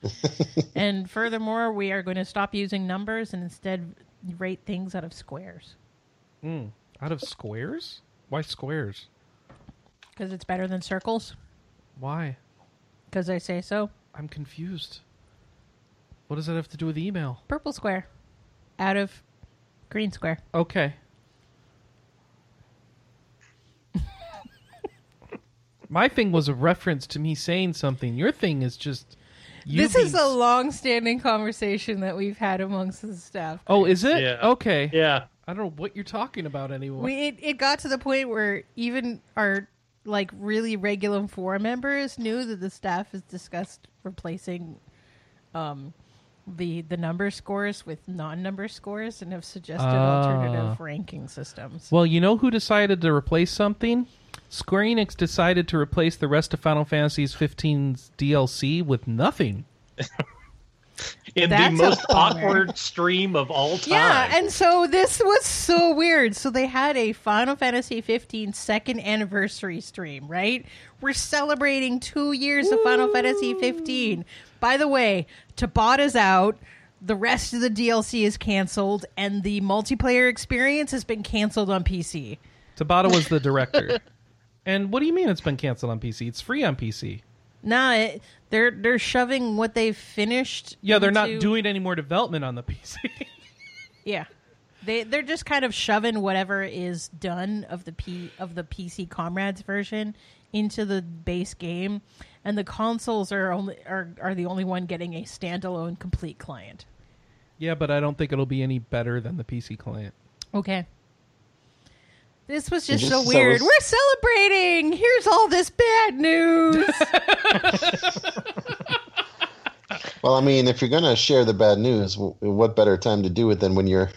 and furthermore, we are going to stop using numbers and instead rate things out of squares Mm. Out of squares? Why squares? because it's better than circles. Why? Because I say so. I'm confused. What does that have to do with email? Purple square out of green square. Okay. My thing was a reference to me saying something. Your thing is just. You this is being a s- long-standing conversation that we've had amongst the staff. Oh, is it? Yeah. Okay. Yeah. I don't know what you're talking about anymore. We it, it got to the point where even our like really regular forum members knew that the staff has discussed replacing um the the number scores with non-number scores and have suggested Ah. alternative ranking systems. Well, you know who decided to replace something? Square Enix decided to replace the rest of Final Fantasy's 15's DLC with nothing. In That's the most awkward stream of all time. Yeah, and so this was so weird. So they had a Final Fantasy 15 second anniversary stream, right? We're celebrating two years of Final Fantasy 15. By the way, Tabata's out. The rest of the DLC is canceled, and the multiplayer experience has been canceled on PC. Tabata was the director. and what do you mean it's been canceled on PC? It's free on PC. Nah, it, they're they're shoving what they've finished. Yeah, they're not doing any more development on the PC. Yeah. They they're just kind of shoving whatever is done of the P of the PC Comrades version into the base game, and the consoles are only are, are the only one getting a standalone complete client. yeah, but I don't think it'll be any better than the PC client. Okay. This was just This so weird. so- We're celebrating. Here's all this bad news. Well, I mean, if you're going to share the bad news, what better time to do it than when you're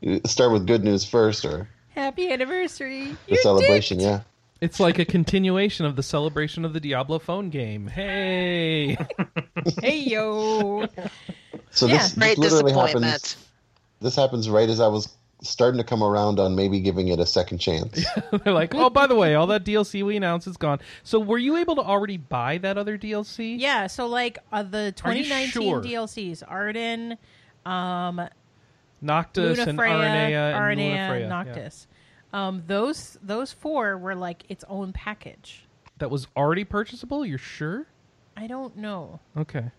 you start with good news first or Happy anniversary. the You're celebration? dipped. Yeah. It's like a continuation of the celebration of the Diablo phone game. Hey. Hey yo. So Yeah. this, this Great literally disappointment. happens. This happens right as I was starting to come around on maybe giving it a second chance. They're like, oh, by the way, all that DLC we announced is gone. So were you able to already buy that other DLC? Yeah, so like uh, the 2019 sure? DLCs, Ardyn, um, Noctis Luna and Freya, Aranea and Aranea, Lunafreya. yeah. Um, those those four were like its own package. That was already purchasable? You're sure? I don't know. Okay.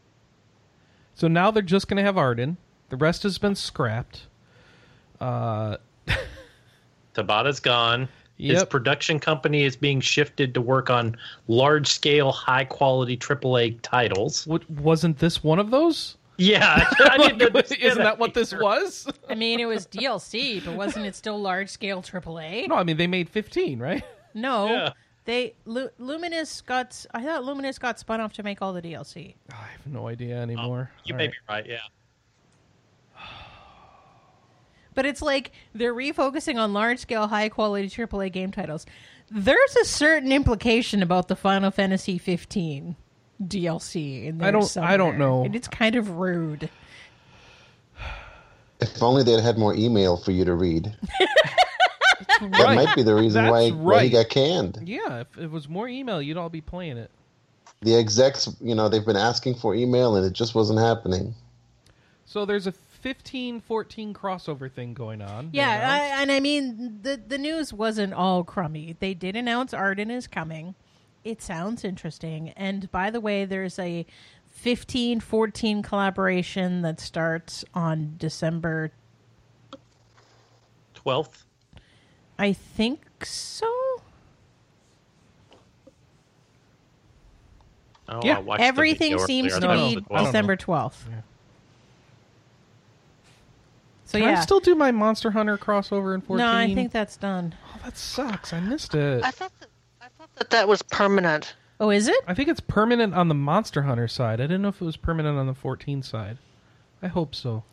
So now they're just going to have Ardyn. The rest has been scrapped. Uh, Tabata's gone. His production company is being shifted to work on large scale, high quality AAA titles. what, wasn't this one of those? Yeah, I didn't understand Isn't that what this was? I mean, it was DLC, but wasn't it still large scale AAA? no, I mean they made 15, right? No, Yeah. they Lu- Luminous got. I thought Luminous got spun off to make all the DLC. I have no idea anymore. You All may right. be right, yeah. But it's like they're refocusing on large scale, high quality AAA game titles. There's a certain implication about the Final Fantasy 15 DLC in there. I don't- I don't know. and it's kind of rude. If only they'd had more email for you to read. That might be the reason why, That's why he got canned. Yeah, if it was more email, you'd all be playing it. The execs, you know, they've been asking for email and it just wasn't happening. So there's a 15 14 crossover thing going on. Yeah. I, and I mean the the news wasn't all crummy. They did announce Ardyn is coming. It sounds interesting. And by the way, there's a 15-14 collaboration that starts on December. 12th. I think so. Oh, Yeah. I watched the Everything seems to I thought it be was the 12th. December 12th. Yeah. So Can yeah. I still do my Monster Hunter crossover in 14? no, I think that's done. Oh, that sucks. I missed it. I thought that, I thought that that was permanent. Oh, is it? I think it's permanent on the Monster Hunter side. I didn't know if it was permanent on the 14 side. I hope so.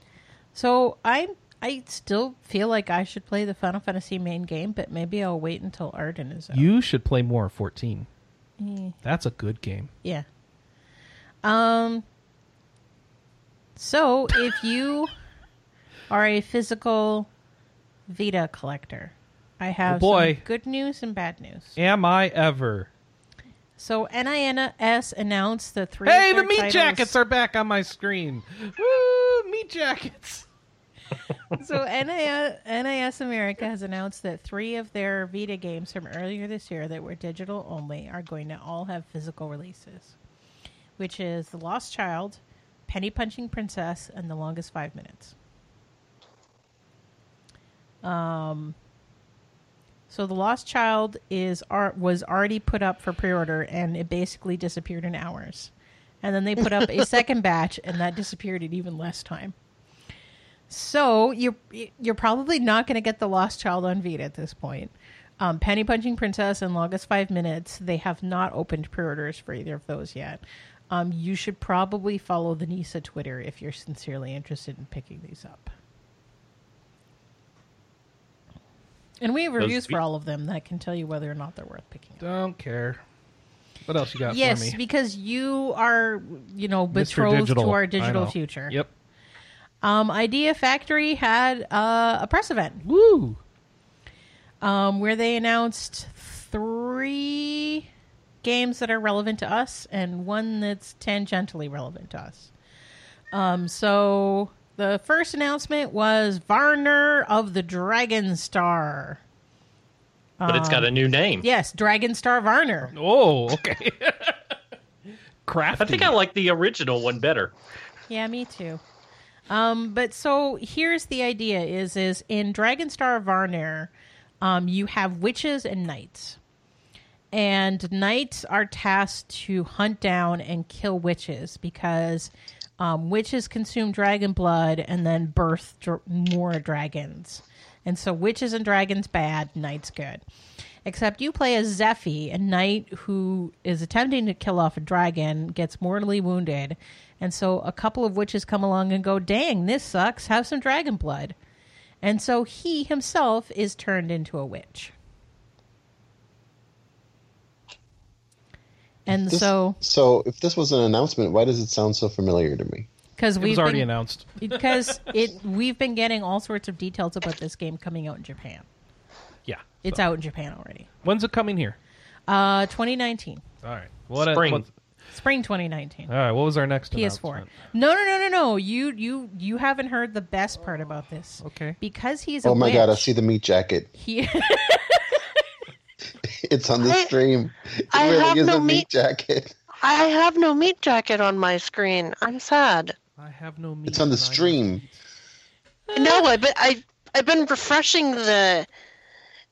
So I I still feel like I should play the Final Fantasy main game, but maybe I'll wait until Ardyn is out. You should play more of 14. Eh. That's a good game. Yeah. Um. So if you are a physical Vita collector, I oh, have Oh, boy. some good news and bad news. Am I ever? So NINS announced the three. Hey, the meat titles- jackets are back on my screen. Woo, meat jackets. So NIS, NIS America has announced that three of their Vita games from earlier this year that were digital only are going to all have physical releases. which is The Lost Child, Penny Punching Princess, and The Longest Five Minutes. Um, so The Lost Child is art was already put up for pre-order, and it basically disappeared in hours. And then they put up a second batch, and that disappeared in even less time. So you're you're probably not going to get the Lost Child on Vita at this point. Um, Penny Punching Princess and Longest Five Minutes. They have not opened pre-orders for either of those yet. Um, you should probably follow the NISA Twitter if you're sincerely interested in picking these up. And we have reviews be- for all of them that can tell you whether or not they're worth picking up. Don't care. What else you got Yes, for me? because you are, you know, betrothed to our digital future. Yep. Um, Idea Factory had uh, a press event Woo! um, where they announced three games that are relevant to us and one that's tangentially relevant to us. Um, so the first announcement was Varnir of the Dragon Star. But it's got a new name. Yes, Dragon Star Varnir. Oh, okay. Crafty. I think I like the original one better. Yeah, me too. Um, but so here's the idea: is is in Dragon Star Varnir, um, you have witches and knights, and knights are tasked to hunt down and kill witches because um, witches consume dragon blood and then birth dr- more dragons, and so witches and dragons bad, knights good. Except you play as Zephy, a knight who is attempting to kill off a dragon, gets mortally wounded, and so a couple of witches come along and go, "Dang, this sucks. Have some dragon blood." And so he himself is turned into a witch. And This- so, so if this was an announcement, why does it sound so familiar to me? because we've was already been, announced. because it we've been getting all sorts of details about this game coming out in Japan. Yeah. It's so. out in Japan already. When's it coming here? Uh, 2019, All right. What Spring. what's- spring 2019. all right. What was our next PS4. No, no, no, no, no. You, you, you haven't heard the best part about this. Okay. Because he's a Oh my god, I see the meat jacket. He, It's on the I- stream. It I really have is no a meat meat- jacket. I have no meat jacket on my screen. I'm sad. I have no meat. It's on the and I don't stream. No, I but I I've been refreshing the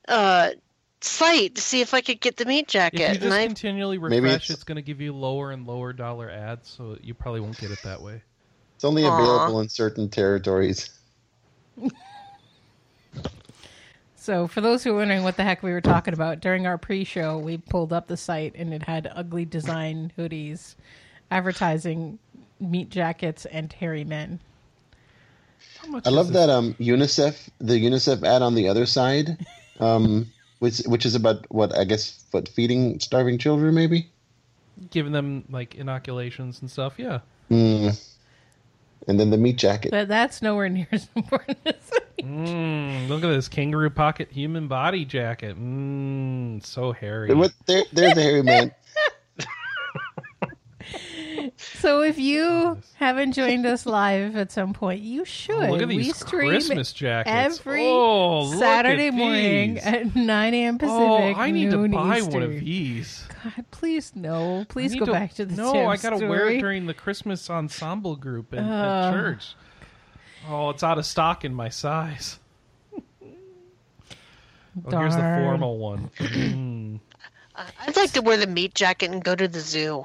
uh site to see if I could get the meat jacket. If you just and I continually Maybe refresh, it's- it's, going to give you lower and lower dollar ads, so you probably won't get it that way. It's only Aw. available in certain territories. So, for those who are wondering what the heck we were talking about, during our pre-show, we pulled up the site and it had ugly design hoodies advertising meat jackets and hairy men. I love this? that um UNICEF the UNICEF ad on the other side, um, which which is about what I guess what feeding starving children maybe. Giving them like inoculations and stuff. Yeah. Mm. And then the meat jacket. But that's nowhere near as important as the meat. Mm, look at this kangaroo pocket human body jacket. Mmm, so hairy. What there, there's a hairy man. So, if you haven't joined us live at some point, you should. Oh, look at we these stream Christmas jackets. every oh, Saturday at morning these. at 9 a.m. Pacific. Oh, I need to noon buy Eastern. one of these. God, please no. Please go to- back to the No, Tim I gotta wear it during the Christmas ensemble group in, Oh. at church. Oh, it's out of stock in my size. Oh, here's the Darn. formal one. Mm. I'd like to wear the meat jacket and go to the zoo.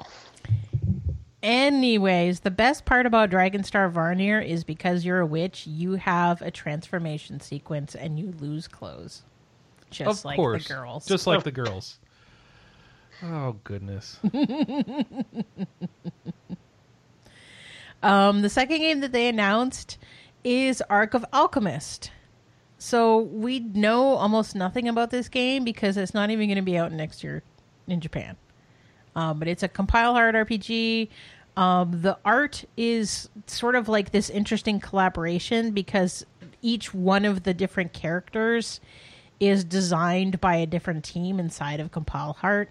Anyways, the best part about Dragonstar Varnir is because you're a witch, you have a transformation sequence and you lose clothes. Just of like course, the girls. just like the girls. Oh goodness! Um, the second game that they announced is Arc of Alchemist. So we know almost nothing about this game because it's not even going to be out next year in Japan. Um, but it's a Compile Heart RPG. Um, the art is sort of like this interesting collaboration because each one of the different characters is designed by a different team inside of Compile Heart.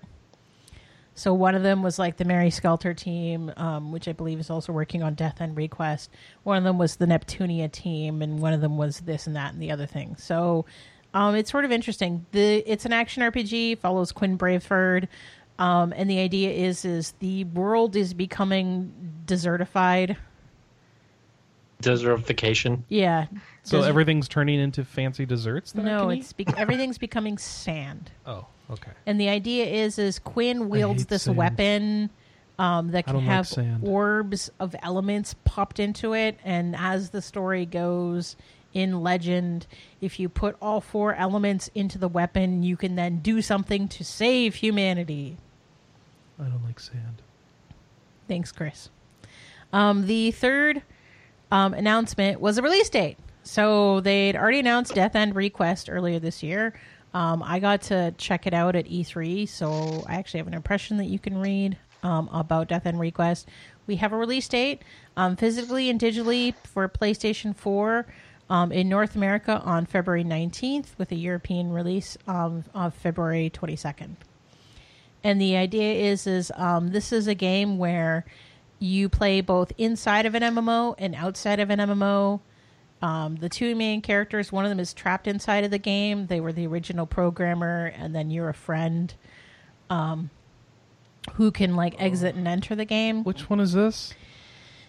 So one of them was like the Mary Skelter team, um, which I believe is also working on Death End Request. One of them was the Neptunia team, and one of them was this and that and the other thing. So um, it's sort of interesting. The it's an action RPG, follows Quinn Braveford. Um, and the idea is is the world is becoming desertified. Desertification. Yeah. So Desert- everything's turning into fancy desserts. That no, it's be- everything's becoming sand. oh okay. And the idea is is Quinn wields this sand. weapon um, that can don't like have orbs of elements popped into it, and as the story goes in Legend, if you put all four elements into the weapon, you can then do something to save humanity. I don't like sand. Thanks, Chris. Um, the third um, announcement was a release date. So they'd already announced Death End Request earlier this year. Um, I got to check it out at E3, so I actually have an impression that you can read um, about Death End Request. We have a release date um, physically and digitally for PlayStation 4 um, in North America on February 19th, with a European release of February 22nd and the idea is is um, this is a game where you play both inside of an MMO and outside of an MMO. Um, the two main characters, one of them is trapped inside of the game. They were the original programmer, and then you're a friend um, who can like exit and enter the game. Which one is this?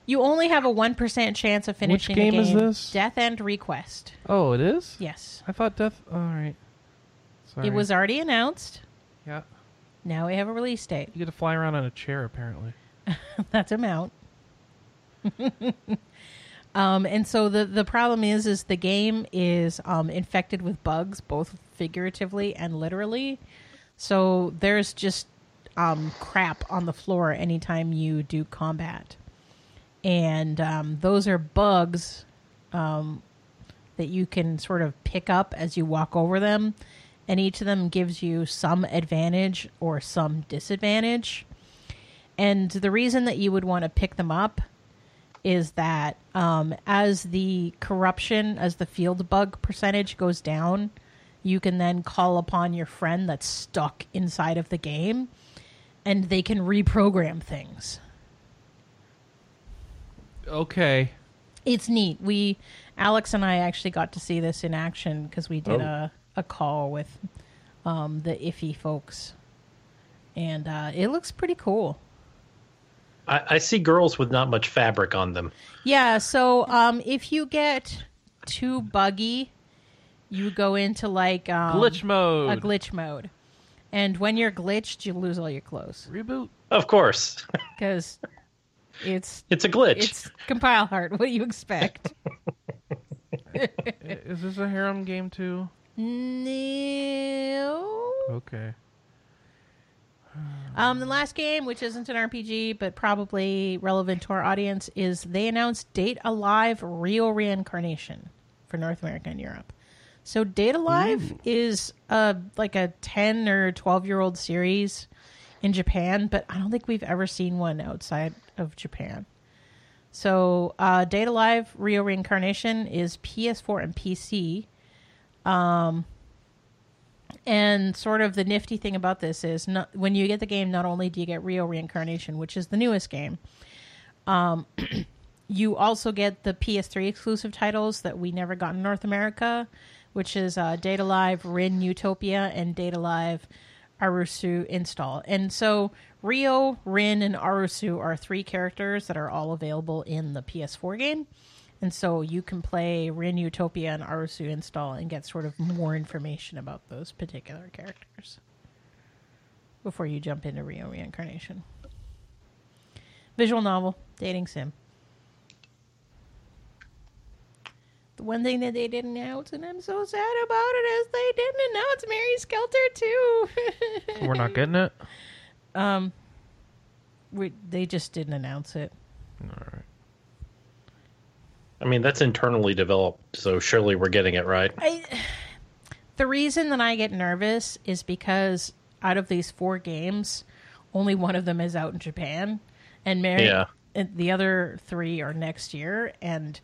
You only have a one percent chance of finishing Which game a is this? Death End Request. Oh, it is. Yes, I thought death. All right. Sorry. it was already announced. Yeah. Now we have a release date. You get to fly around on a chair, apparently. That's a mount. um, and so the the problem is is the game is um, infected with bugs, both figuratively and literally. So there's just um, crap on the floor anytime you do combat, and um, those are bugs um, that you can sort of pick up as you walk over them, and each of them gives you some advantage or some disadvantage. And the reason that you would want to pick them up is that um, as the corruption, as the field bug percentage goes down, you can then call upon your friend that's stuck inside of the game and they can reprogram things. Okay. It's neat. We, Alex and I actually got to see this in action because we did Oh. a, a call with um, the IFI folks. And uh, it looks pretty cool. I, I see girls with not much fabric on them. Yeah, so um, if you get too buggy, you go into like um, Glitch mode. a glitch mode, and when you're glitched, you lose all your clothes Reboot. Of course, because it's it's a glitch. it's compile heart. What do you expect? Is this a harem game too? no. Okay. Um, the last game, which isn't an RPG but probably relevant to our audience, is they announced Date A Live Rio Reincarnation for North America and Europe. So Date A Live is a like a ten or twelve year old series in Japan, but I don't think we've ever seen one outside of Japan. So uh, Date A Live Rio Reincarnation is PS4 and PC. And sort of the nifty thing about this is not, when you get the game, not only do you get Rio Reincarnation, which is the newest game, um, you also get the PS3 exclusive titles that we never got in North America, which is uh, Date A Live, Rin Utopia, and Date A Live Arusu install. And so Rio, Rin, and Arusu are three characters that are all available in the PS4 game. And so you can play Rin Utopia and Arusu install and get sort of more information about those particular characters before you jump into Rio Reincarnation. Visual novel, dating sim. The one thing that they didn't announce, and I'm so sad about it, is they didn't announce Mary Skelter too. We're not getting it. um, we, they just didn't announce it. All right. I mean, that's internally developed, so surely we're getting it right. I, the reason that I get nervous is because out of these four games, only one of them is out in Japan, and Mary, Yeah. the other three are next year, and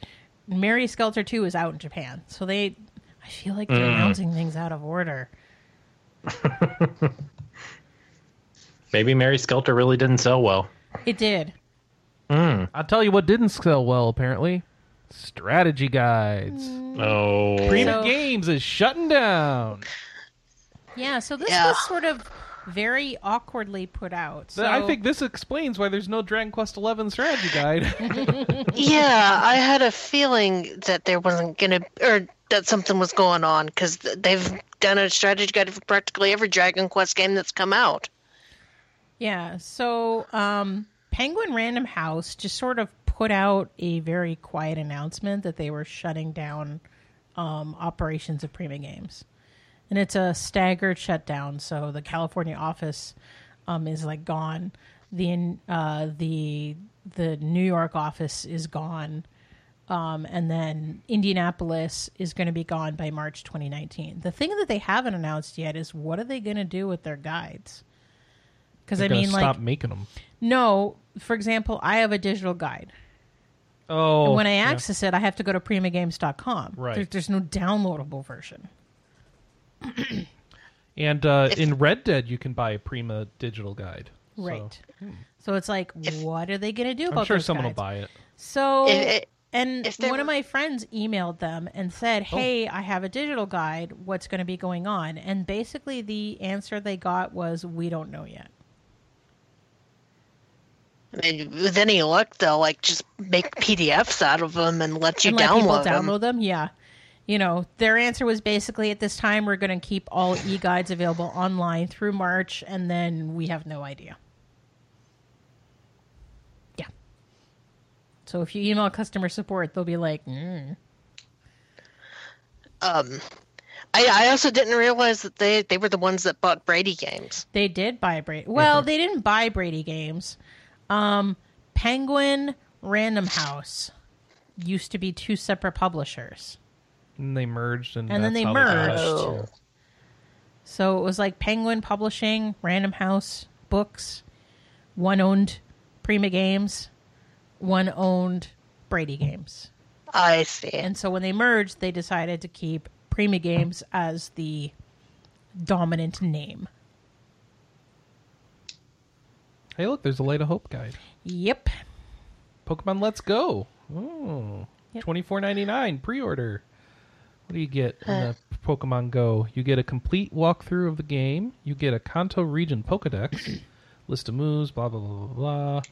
Mary Skelter Two is out in Japan. So they, I feel like they're mm. announcing things out of order. Maybe Mary Skelter really didn't sell well. It did. Hmm. I'll tell you what didn't sell well. Apparently, strategy guides. Oh, Prima So- Games is shutting down. Yeah, so this Yeah. was sort of very awkwardly put out. So I think this explains why there's no Dragon Quest XI strategy guide. yeah, I had a feeling that there wasn't gonna, or that something was going on because they've done a strategy guide for practically every Dragon Quest game that's come out. Yeah. So, um, Penguin Random House just sort of put out a very quiet announcement that they were shutting down um, operations of Prima Games, and it's a staggered shutdown. So the California office um, is like gone. The uh, the the New York office is gone. Um, and then Indianapolis is going to be gone by March 2019. The thing that they haven't announced yet is what are they going to do with their guides? Because I mean, stop like, making them. no. For example, I have a digital guide. Oh, And when I yeah. access it, I have to go to primagames.com. Right. There, there's no downloadable version. and uh, If- in Red Dead, you can buy a Prima digital guide. So, Right. So it's like, what are they going to do about I'm sure those someone will buy it. So, If it- and if there one of my friends emailed them and Oh. said, "Hey, I have a digital guide. What's going to be going on?" And basically, the answer they got was, "We don't know yet." I mean, with any luck, they'll like just make PDFs out of them and let you and let people download them. download them. Yeah. You know, their answer was basically at this time we're going to keep all e guides available online through March, and then we have no idea. Yeah. So if you email customer support, they'll be like, mm. Um, I, I also didn't realize that they they were the ones that bought Brady Games. they did buy Brady. Well, they didn't buy Brady Games. Um, Penguin Random House used to be two separate publishers. And they merged, and, And then they how merged. got- Oh. So it was like Penguin Publishing, Random House Books, one owned Prima Games, one owned Brady Games. I see. And so when they merged, they decided to keep Prima Games as the dominant name. Hey, look, there's a Light of Hope guide. Yep. Pokemon Let's Go. Oh, Yep. twenty four ninety nine pre-order. What do you get in the Pokemon Go? You get a complete walkthrough of the game. You get a Kanto region Pokedex, list of moves, blah blah blah blah blah.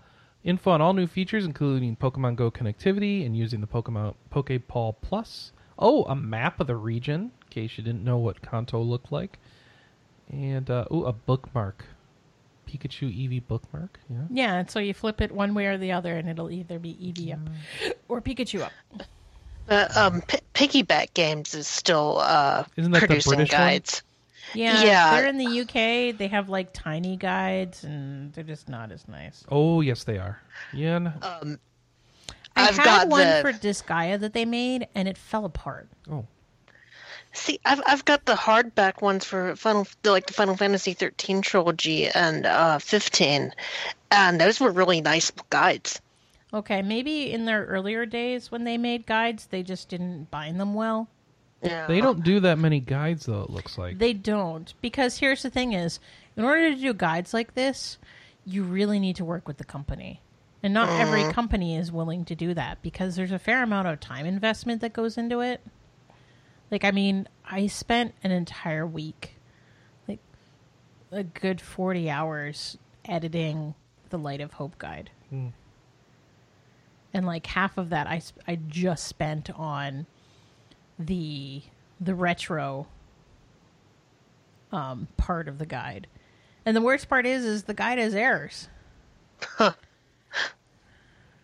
Info on all new features, including Pokemon Go connectivity and using the Pokemon Pokeball Plus. Oh, a map of the region, in case you didn't know what Kanto looked like. And uh, ooh, a bookmark, Pikachu Eevee bookmark. Yeah. Yeah, and so you flip it one way or the other, and it'll either be Eevee up or Pikachu up. But um, P- Piggyback Games is still uh, Isn't that the producing British one? guides. Yeah, Yeah. they're in the UK. They have like tiny guides, and they're just not as nice. Oh yes, they are. Yeah. n- Um, I I've had got one the- for Disgaea that they made, and it fell apart. oh. See, I've I've got the hardback ones for Final, like the Final Fantasy thirteen trilogy and uh, fifteen, and those were really nice guides. Okay, maybe in their earlier days when they made guides, they just didn't bind them well. Yeah. They don't do that many guides though. It looks like. They don't because here's the thing: is in order to do guides like this, you really need to work with the company, and not every company is willing to do that because there's a fair amount of time investment that goes into it. Like, I mean, I spent an entire week, like a good forty hours, editing the Light of Hope guide, Hmm. and like half of that I I just spent on the the retro um, part of the guide. And the worst part is, is the guide has errors.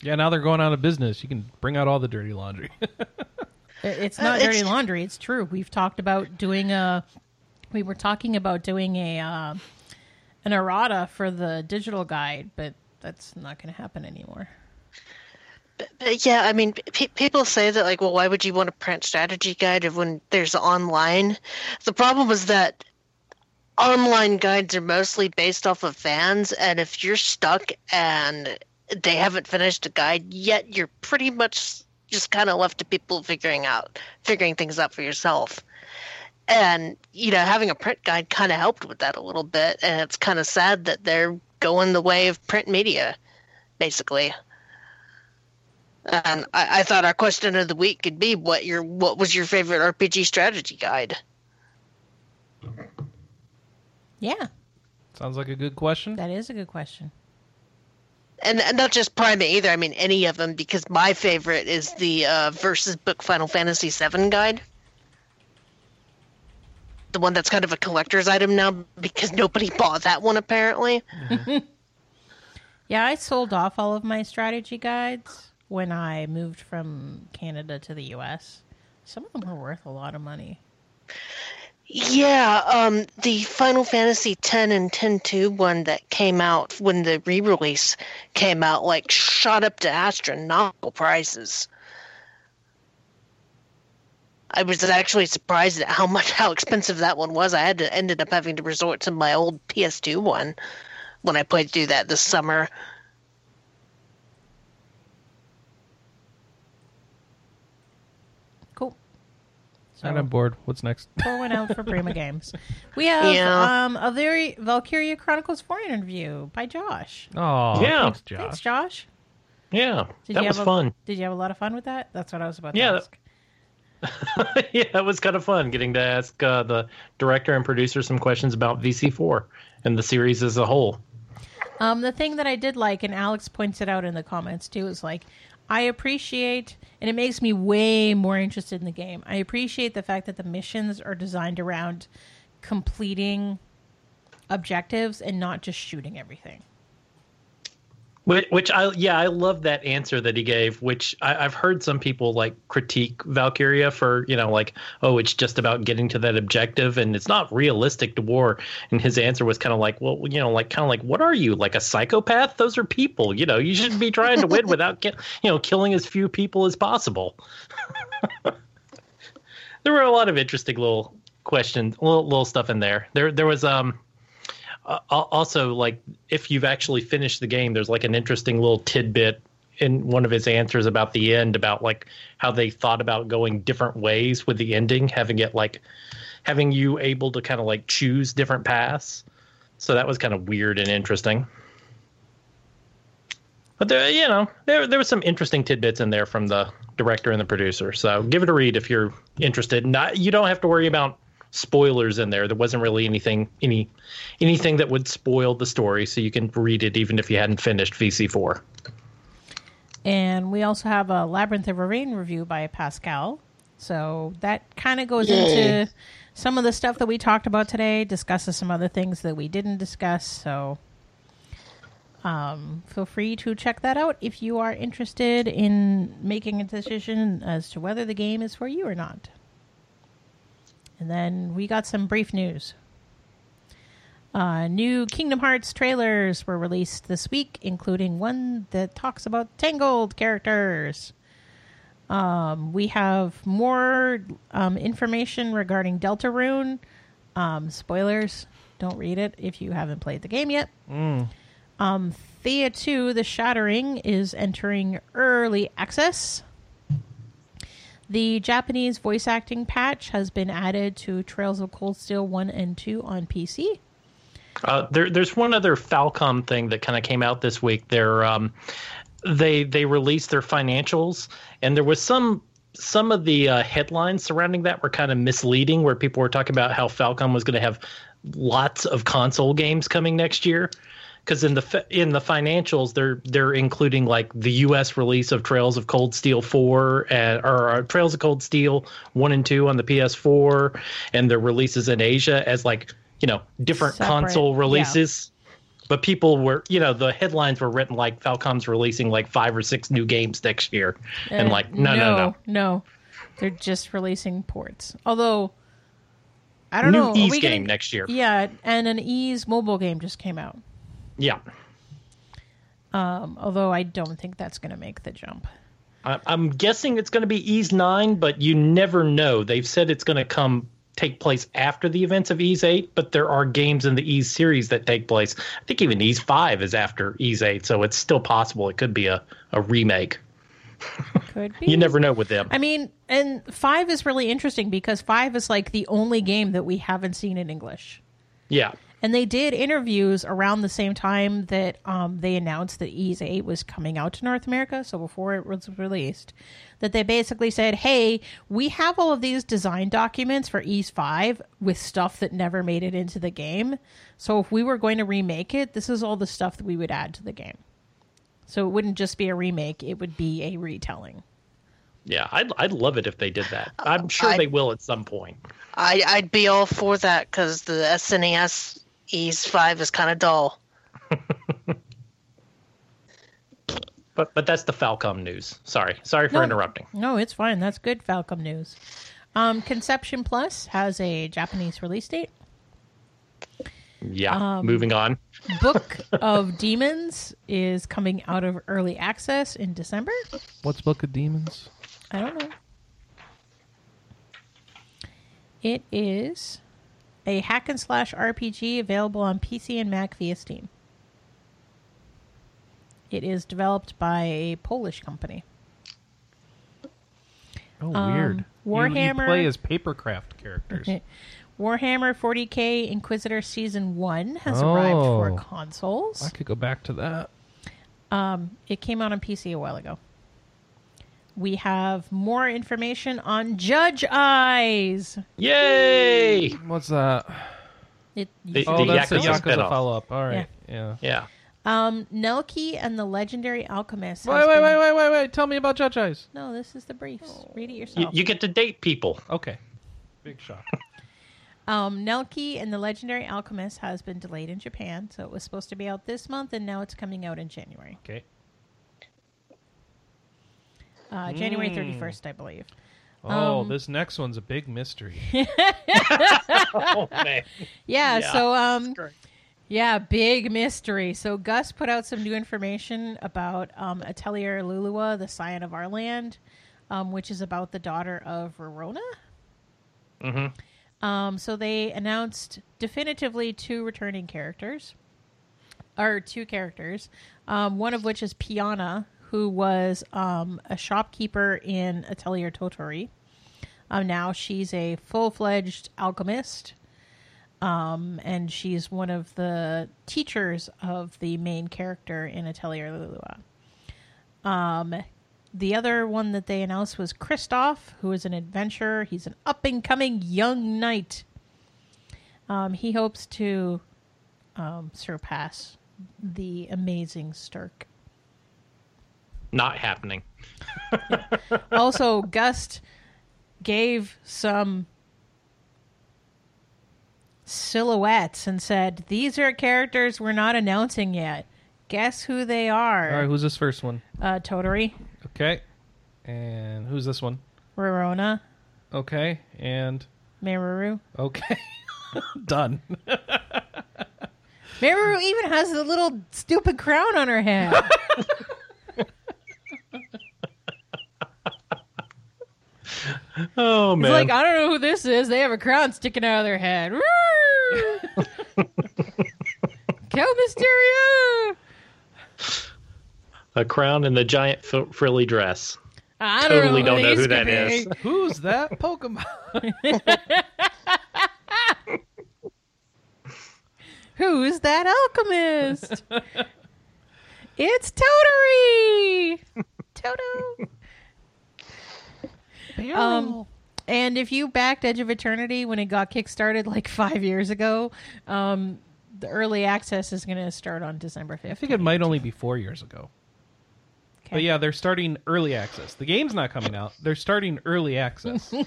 Yeah, now they're going out of business. You can bring out all the dirty laundry. It- It's not Uh, dirty it's- laundry. It's true. We've talked about doing a. We were talking about doing a uh, an errata for the digital guide, but that's not going to happen anymore. But yeah, I mean, pe people say that like, well, why would you want a print strategy guide if when there's online? The problem is that online guides are mostly based off of fans, and if you're stuck and they haven't finished a guide yet, you're pretty much just kind of left to people figuring out figuring things out for yourself. And you know, having a print guide kind of helped with that a little bit, and it's kind of sad that they're going the way of print media, basically. And I, I thought our question of the week could be what your what was your favorite RPG strategy guide? Yeah, Sounds like a good question. That is a good question. And, not just Primate either. I mean, any of them, because my favorite is the uh, versus book Final Fantasy VII guide. The one that's kind of a collector's item now because nobody bought that one apparently. Yeah, I sold off all of my strategy guides when I moved from Canada to the US. Some of them were worth a lot of money. Yeah, um, the Final Fantasy X and X-2 one that came out when the re-release came out, like shot up to astronomical prices. I was actually surprised at how much how expensive that one was. I had to ended up having to resort to my old PS2 one when I played through that this summer. Cool. So, And I'm bored. What's next? pour one out for Prima Games. We have Yeah. um, a very Valkyria Chronicles 4 interview by Josh. Oh, Yeah. thanks, Josh. Thanks, Josh. Yeah, Did that you was have a, fun. Did you have a lot of fun with that? That's what I was about Yeah, to that- ask. yeah, it was kind of fun getting to ask uh, the director and producer some questions about VC4 and the series as a whole. Um, the thing that I did like, and Alex points it out in the comments too, is like I appreciate, and it makes me way more interested in the game. I appreciate the fact that the missions are designed around completing objectives and not just shooting everything. Which, I yeah I love that answer that he gave. Which I, I've heard some people like critique Valkyria for you know like oh it's just about getting to that objective and it's not realistic to war. And his answer was kind of like well you know like kind of like what are you like a psychopath? Those are people. You know you should be trying to win without ki- you know killing as few people as possible. there were a lot of interesting little questions, little little stuff in there. There there was um uh, also like if you've actually finished the game there's like an interesting little tidbit in one of his answers about the end about like how they thought about going different ways with the ending having it like having you able to kind of like choose different paths. So that was kind of weird and interesting. But there you know there there was some interesting tidbits in there from the director and the producer. So give it a read if you're interested. Not you don't have to worry about spoilers in there there wasn't really anything any anything that would spoil the story so you can read it even if you hadn't finished vc4 And we also have a Labyrinth of Refrain review by Pascal. So that kind of goes Yay. into some of the stuff that we talked about today, discusses some other things that we didn't discuss. So um, feel free to check that out if you are interested in making a decision as to whether the game is for you or not. And then we got some brief news. Uh, new Kingdom Hearts trailers were released this week, including one that talks about Tangled characters. Um, we have more um, information regarding Deltarune. Um, spoilers. Don't read it if you haven't played the game yet. Um, Thea 2, The Shattering, is entering early access. The Japanese voice acting patch has been added to Trails of Cold Steel 1 and 2 on PC. Uh, there, there's one other Falcom thing that kind of came out this week. They're, um, they they released their financials, and there was some some of the uh, headlines surrounding that were kind of misleading, where people were talking about how Falcom was going to have lots of console games coming next year. Because in the in the financials, they're they're including like the U.S. release of Trails of Cold Steel four and or uh, Trails of Cold Steel one and two on the PS4, and their releases in Asia as like you know different Separate, console yeah. releases. But people were, you know, the headlines were written like Falcom's releasing like five or six new games next year, and Uh, like no, no, no, no. They're just releasing ports. Although, I don't new know. Ys game getting- next year. Yeah, and an Ys mobile game just came out. Yeah, Um, although I don't think that's going to make the jump. I, I'm guessing it's going to be Ys nine, but you never know. They've said it's going to come take place after the events of Ys eight, but there are games in the Ys series that take place. I think even Ys five is after Ys eight, so it's still possible it could be a, a remake. Could be. You never know with them. I mean, and five is really interesting because five is like the only game that we haven't seen in English. yeah. And they did interviews around the same time that um, they announced that Ys 8 was coming out to North America, so before it was released, that they basically said, hey, we have all of these design documents for Ys 5 with stuff that never made it into the game. So if we were going to remake it, this is all the stuff that we would add to the game. So it wouldn't just be a remake, it would be a retelling. Yeah, I'd I'd love it if they did that. I'm sure I- they will at some point. I, I'd be all for that because the SNES Ys 5 is kind of dull. But but that's the Falcom news. Sorry, sorry for No. interrupting. No, it's fine. That's good Falcom news. Um, Conception Plus has a Japanese release date. Yeah, Um, moving on. Book of Demons is coming out of early access in December. What's Book of Demons? I don't know. It is a hack and slash RPG available on PC and Mac via Steam. It is developed by a Polish company. Oh, Um, weird. You- You, Warhammer- play as papercraft characters. Warhammer 40k Inquisitor Season 1 has arrived for Oh. consoles. I could go back to that. Um, it came out on PC a while ago. We have more information on Judge Eyes. Yay! What's that? It, The- Oh, that's the Yakuza Yakuza spin-off. follow up. All right. Yeah. Yeah. um, Nelke and the Legendary Alchemist. Wait, wait, been- wait, wait, wait, wait. Tell me about Judge Eyes. No, this is the briefs. Read it yourself. you get to date people. Okay. Big shock. Um, Nelke and the Legendary Alchemist has been delayed in Japan, so it was supposed to be out this month, and now it's coming out in January. Okay. Uh, January Mm. 31st, I believe. Oh, Um, this next one's a big mystery. Oh man. Yeah, Yeah. so um great. yeah, big mystery. So Gust put out some new information about um Atelier Lulua, the Scion of Arland, um, which is about the daughter of Rorona. hmm Um, so they announced definitively two returning characters, or two characters, um, one of which is Piana, who was um, a shopkeeper in Atelier Totori. Um, now she's a full fledged alchemist, um, and she's one of the teachers of the main character in Atelier Lulua. Um, the other one that they announced was Kristoff, who is an adventurer. He's an up and coming young knight. Um, he hopes to um, surpass the amazing Sterk. Not happening. Also, Gust gave some silhouettes and said, These are characters we're not announcing yet. Guess who they are? All right, who's this first one? uh, Totori, Okay. And who's this one? Rorona, Okay. And Meruru. okay. Done. Meruru even has the little stupid crown on her head. Oh It's man. like, I don't know who this is. They have a crown sticking out of their head. Kill Mysterio! a crown and the giant fr- frilly dress. I Totally don't don't know know who these that could is. who's that Pokemon? Who's that alchemist? it's Totori! Toto! Um, and if you backed Edge of Eternity when it got kickstarted like five years ago, um, the early access is going to start on December 5th. I think it might only be four years ago. Okay. But yeah, they're starting early access. The game's not coming out. They're starting early access.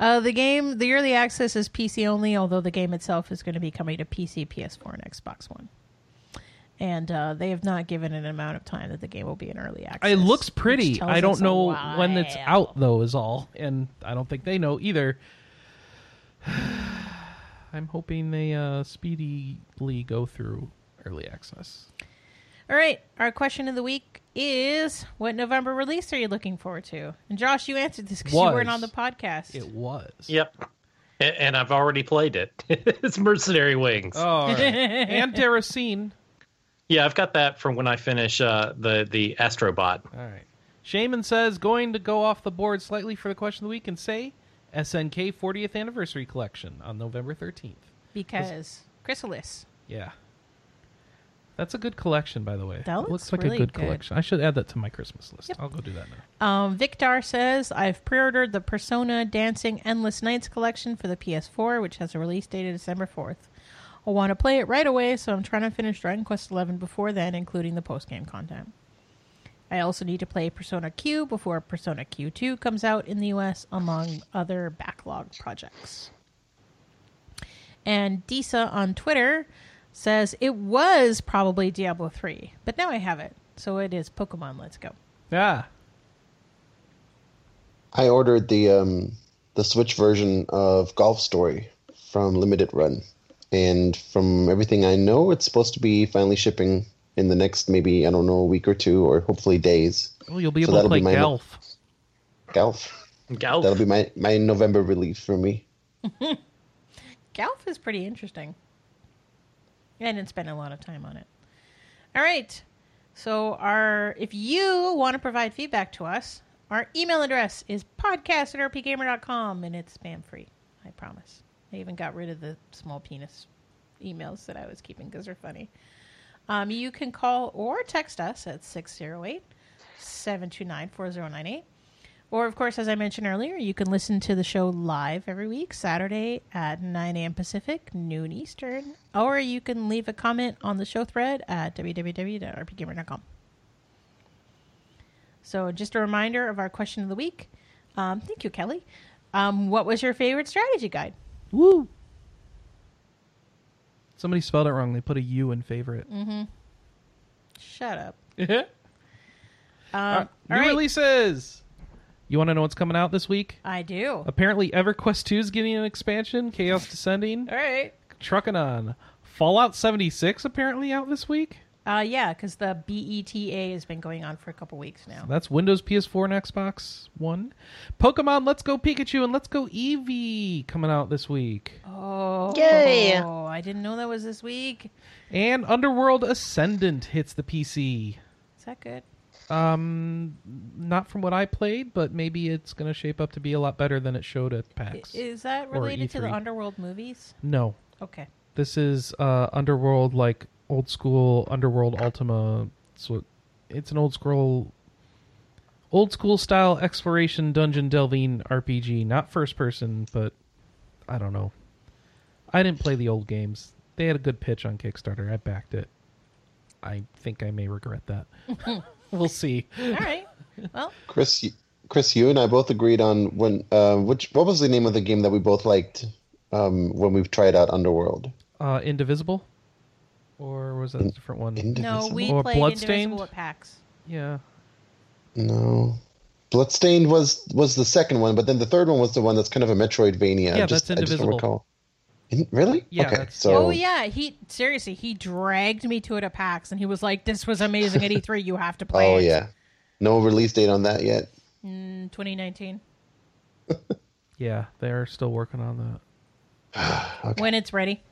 Uh, the game, the early access is PC only, although the game itself is going to be coming to PC, PS4, and Xbox One. And uh, they have not given an amount of time that the game will be in early access. it looks pretty. I don't know when it's out though. Is all, and I don't think they know either. I'm hoping they uh, speedily go through early access. All right, our question of the week is: What November release are you looking forward to? And Josh, you answered this because you weren't on the podcast. It was. Yep. And I've already played it. it's Mercenary Wings. Oh, all right. and Terracine. Yeah, I've got that from when I finish uh, the the Astrobot. All right. Shaman says going to go off the board slightly for the question of the week and say SNK 40th anniversary collection on November 13th. because Chrysalis. Yeah. That's a good collection, by the way. That It looks like really a good, good. collection. I should add that to my Christmas list. Yep. I'll go do that now. Um, Victor says, I've pre ordered the Persona Dancing Endless Nights collection for the PS4, which has a release date of December 4th. I want to play it right away, so I'm trying to finish Dragon Quest XI before then, including the post game content. I also need to play Persona Q before Persona Q2 comes out in the US, among other backlog projects. And Disa on Twitter says, It was probably Diablo 3, but now I have it, so it is Pokemon Let's Go. Yeah. I ordered the um, the Switch version of Golf Story from Limited Run, and from everything I know, it's supposed to be finally shipping in the next maybe I don't know a week or two, or hopefully days. Well, you'll be So able to that'll play be my- golf. Golf. Gal. That'll be my my November release for me. Golf is pretty interesting. I didn't spend a lot of time on it. All right. So our if you want to provide feedback to us, our email address is podcast at rpgamer.com and it's spam free. I promise. I even got rid of the small penis emails that I was keeping because they're funny. Um, you can call or text us at 608 729 4098. Or, of course, as I mentioned earlier, you can listen to the show live every week, Saturday at 9 a.m. Pacific, noon Eastern. Or you can leave a comment on the show thread at www.rpgamer.com. So, just a reminder of our question of the week. Um, thank you, Kelly. Um, what was your favorite strategy guide? Woo! Somebody spelled it wrong. They put a U in favorite. Mm-hmm. Shut up. Um, all new right. releases. You want to know what's coming out this week? I do. Apparently, EverQuest 2 is getting an expansion. Chaos Descending. All right. Trucking on. Fallout 76 apparently out this week. Uh, yeah, because the BETA has been going on for a couple weeks now. That's Windows, PS4, and Xbox One. Pokemon Let's Go Pikachu and Let's Go Eevee coming out this week. Oh, Yay. I didn't know that was this week. And Underworld Ascendant hits the PC. Is that good? Um, not from what I played, but maybe it's going to shape up to be a lot better than it showed at PAX. Is that related to the Underworld movies? no, Okay. this is uh, Underworld, like old school Underworld Ultima. So it's an old school, old school style exploration dungeon delving RPG. Not first person, but I don't know. I didn't play the old games. They had a good pitch on Kickstarter. I backed it. I think I may regret that. we'll see. All right. Well, Chris, you- Chris, you and I both agreed on when uh, which what was the name of the game that we both liked um, when we've tried out Underworld? Uh, Indivisible, or was that a different one? no, we Or played Bloodstained? Indivisible at PAX. yeah, No. Bloodstained was was the second one, but then the third one was the one that's kind of a Metroidvania. Yeah, I just, that's I just don't Indivisible. recall. In, really? Yeah, Okay. So Oh yeah, he seriously he dragged me to it at PAX, and he was like, "This was amazing at E3. You have to play Oh it." yeah. No release date on that yet. Mm, 2019 yeah, they're still working on that. Okay. when it's ready.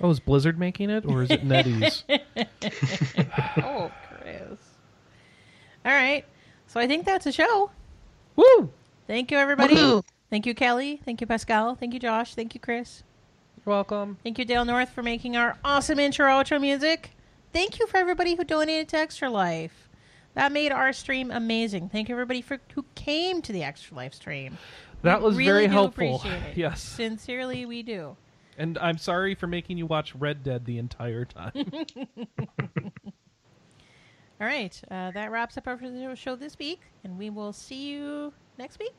Oh, is Blizzard making it, or is it NetEase? oh, Chris. All right. So I think that's a show. Woo! Thank you, everybody. Woohoo. Thank you, Kelly. Thank you, Pascal. Thank you, Josh. Thank you, Chris. You're welcome. Thank you, Dale North, for making our awesome intro outro music. Thank you for everybody who donated to Extra Life. That made our stream amazing. Thank you, everybody, for who came to the Extra Life stream. That We was really very helpful. appreciate. Yes, Sincerely, we do. And I'm sorry for making you watch Red Dead the entire time. All right. Uh, that wraps up our show this week, and we will see you next week.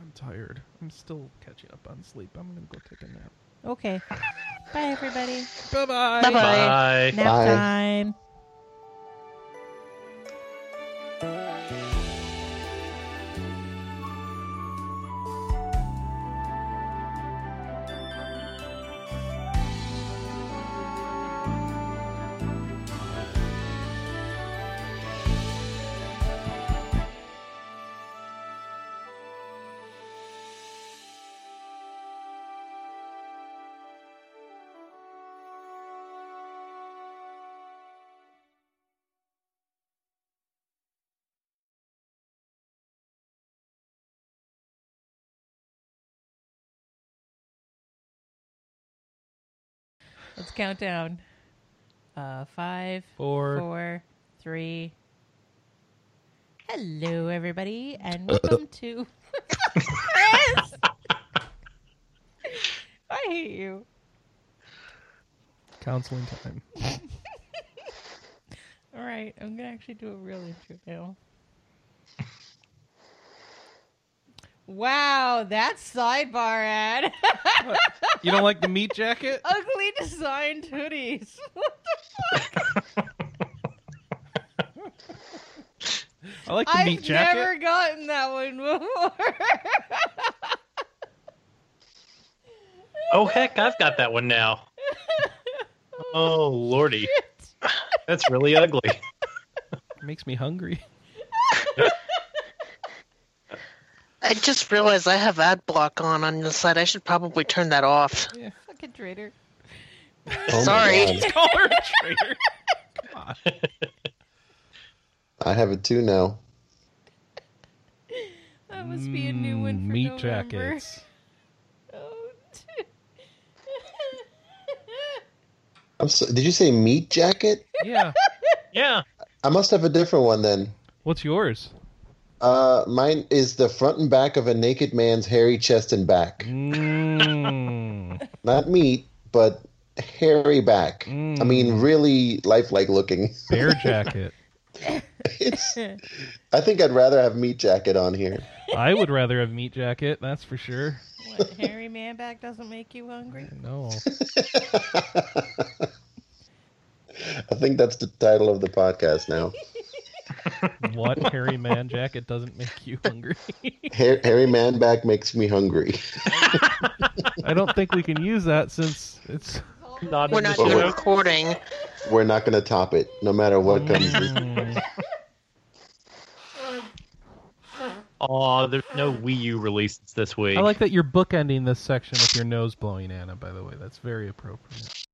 I'm tired. I'm still catching up on sleep. I'm gonna go take a nap. Okay. Bye, everybody. Bye bye. Bye-bye. Bye. Nap Bye. time. Let's count down. Uh, five, Four. four, three. Hello, everybody, and welcome to. Chris! I hate you. Counseling time. All right, I'm gonna actually do a real intro now. Wow, that sidebar ad. You don't like the meat jacket? Ugly designed hoodies. What the fuck? I like the I've meat jacket. I've never gotten that one before. Oh heck, I've got that one now. Oh lordy, that's really ugly. It makes me hungry. I just realized I have ad block on on the side. I should probably turn that off. Fucking traitor. Oh Sorry. Call her a traitor. Come on. I have it too now. That must be a new one for Mm, meat November. jackets. Oh, I'm so, did you say meat jacket? Yeah. Yeah, I must have a different one then. What's yours? Uh, mine is the front and back of a naked man's hairy chest and back. Mm. Not meat, but hairy back. I Mm. mean, really lifelike looking. Bear jacket. It's. I think I'd rather have meat jacket on here. I would rather have meat jacket, that's for sure. what, hairy man back doesn't make you hungry? No. I think that's the title of the podcast now. What hairy man jacket doesn't make you hungry? Hair, hairy man back makes me hungry. I don't think we can use that since it's not We're not Well, even we're- recording. We're not going to top it, no matter what comes. Mm. Aw, there's no Wii U releases this week. I like that you're bookending this section with your nose blowing, Anna, by the way. That's very appropriate.